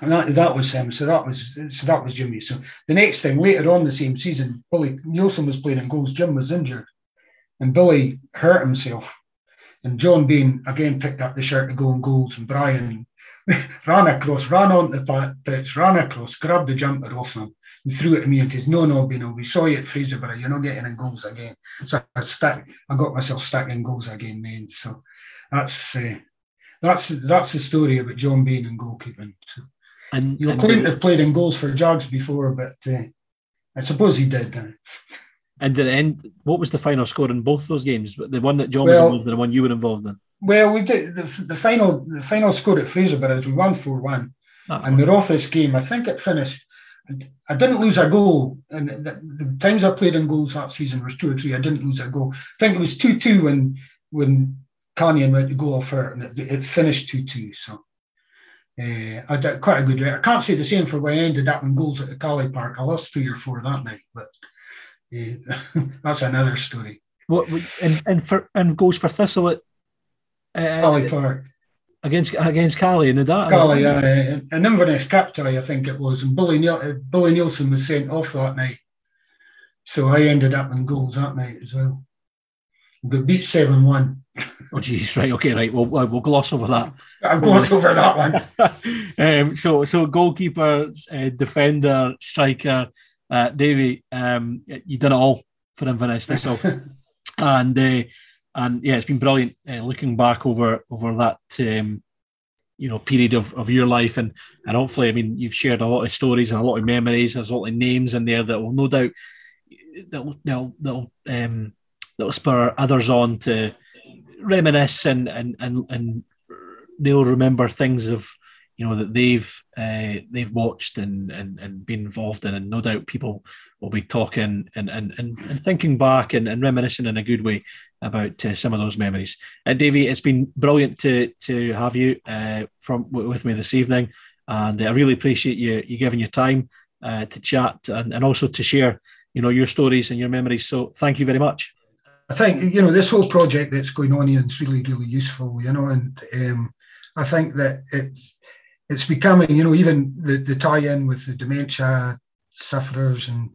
Speaker 1: and that, that was him. So that was so that was Jimmy. So the next thing later on the same season, Billy Nielsen was playing in goals. Jim was injured, and Billy hurt himself. And John Bain again picked up the shirt to go in goals, and Brian ran across, ran onto the pitch, ran across, grabbed the jumper off him, and threw it to me and says, "No, no, Bino, we saw you at Fraserburgh. You're not getting in goals again." So I stuck. I got myself stuck in goals again, man. So that's uh, that's that's the story about John Bain and goalkeeping. So. And you claim to have played in goals for Jags before, but uh, I suppose he did. Uh.
Speaker 2: And at the end, what was the final score in both those games? The one that John well, was involved in, the one you were involved in.
Speaker 1: Well, we did the, the final. The final score at Fraserburgh is we won four one, oh, and the Rothes game. I think it finished. I didn't lose a goal, and the, the, times I played in goals that season was two or three. I didn't lose a goal. I think it was two two when when Canyon went to go off hurt, and it, it finished two two. So uh, I did quite a good. I can't say the same for where I ended up in goals at the Caley Park. I lost three or four that night, but uh, that's another story.
Speaker 2: What and and for and goals for Thistle at
Speaker 1: uh, Caley Park
Speaker 2: against against Caley in the that.
Speaker 1: Caley, yeah, uh, an Inverness tie, I think it was, and Billy, uh, Billy Nielsen was sent off that night, so I ended up in goals that night as well. We beat seven one.
Speaker 2: Oh, geez, right, okay, right. We'll we'll gloss over that.
Speaker 1: I'll gloss over that one.
Speaker 2: um, so so goalkeeper, uh, defender, striker, uh, Davy, um, you done it all for Inverness Thistle, and uh, and yeah, it's been brilliant uh, looking back over over that um, you know period of, of your life. And and hopefully, I mean, you've shared a lot of stories and a lot of memories. There's a lot of names in there that will no doubt that will that'll, that'll um that'll spur others on to reminisce and and and, and they'll remember things of you know that they've uh, they've watched and, and and been involved in, and no doubt people will be talking and and and, and thinking back and, and reminiscing in a good way about uh, some of those memories. Uh, Davey, it's been brilliant to to have you uh, from with me this evening, and I really appreciate you you giving your time uh, to chat and, and also to share you know your stories and your memories. So thank you very much.
Speaker 1: I think you know this whole project that's going on here is really really useful. You know, and um, I think that it's it's becoming you know even the the tie-in with the dementia sufferers and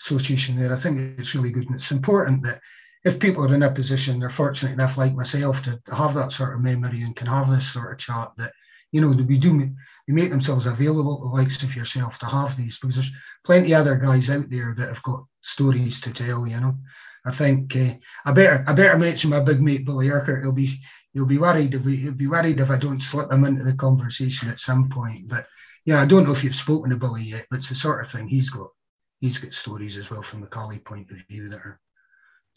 Speaker 1: association there. I think it's really good, and it's important that if people are in a position, they're fortunate enough, like myself, to have that sort of memory and can have this sort of chat. That you know, we do they make themselves available to likes of yourself to have these because there's plenty other guys out there that have got stories to tell. You know, I think uh, I better I better mention my big mate Billy Urquhart. He'll be he'll be worried if we, he'll be worried if I don't slip him into the conversation at some point. But yeah, I don't know if you've spoken to Billy yet, but it's the sort of thing he's got. He's got stories as well from the Caley point of view that are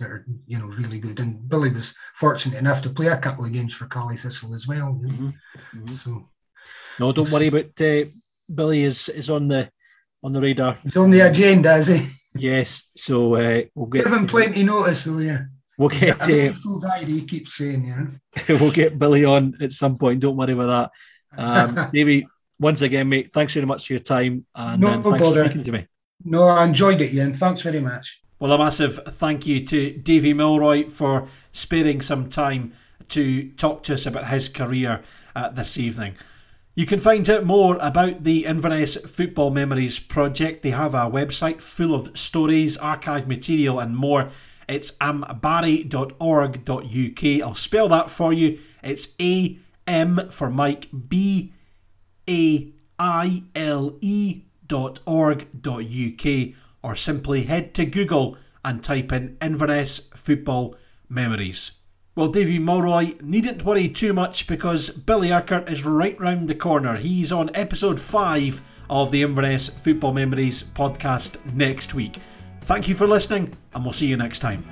Speaker 1: that are you know really good. And Billy was fortunate enough to play a couple of games for Caley Thistle as well. You know? mm-hmm. Mm-hmm. So
Speaker 2: no, don't worry about uh, Billy is is on the on the radar.
Speaker 1: He's on the agenda, is he?
Speaker 2: Yes, so uh, we'll get.
Speaker 1: Give him plenty notice, though. Yeah.
Speaker 2: We'll get. Uh,
Speaker 1: he keeps saying, yeah.
Speaker 2: we'll get Billy on at some point. Don't worry about that. Um, Davey, once again, mate, thanks very much for your time and, no, and thanks bother. for speaking to me.
Speaker 1: No, I enjoyed it, Ian. Thanks very much.
Speaker 2: Well, a massive thank you to Davy Milroy for sparing some time to talk to us about his career uh, this evening. You can find out more about the Inverness Football Memories project. They have a website full of stories, archive material, and more. It's ambaile.org.uk. I'll spell that for you. It's A M for Mike, B A I L E dot org dot uk, or simply head to Google and type in Inverness Football Memories. Well, Davy Milroy needn't worry too much because Billy Urquhart is right round the corner. He's on episode 5 of the Inverness Football Memories podcast next week. Thank you for listening, and we'll see you next time.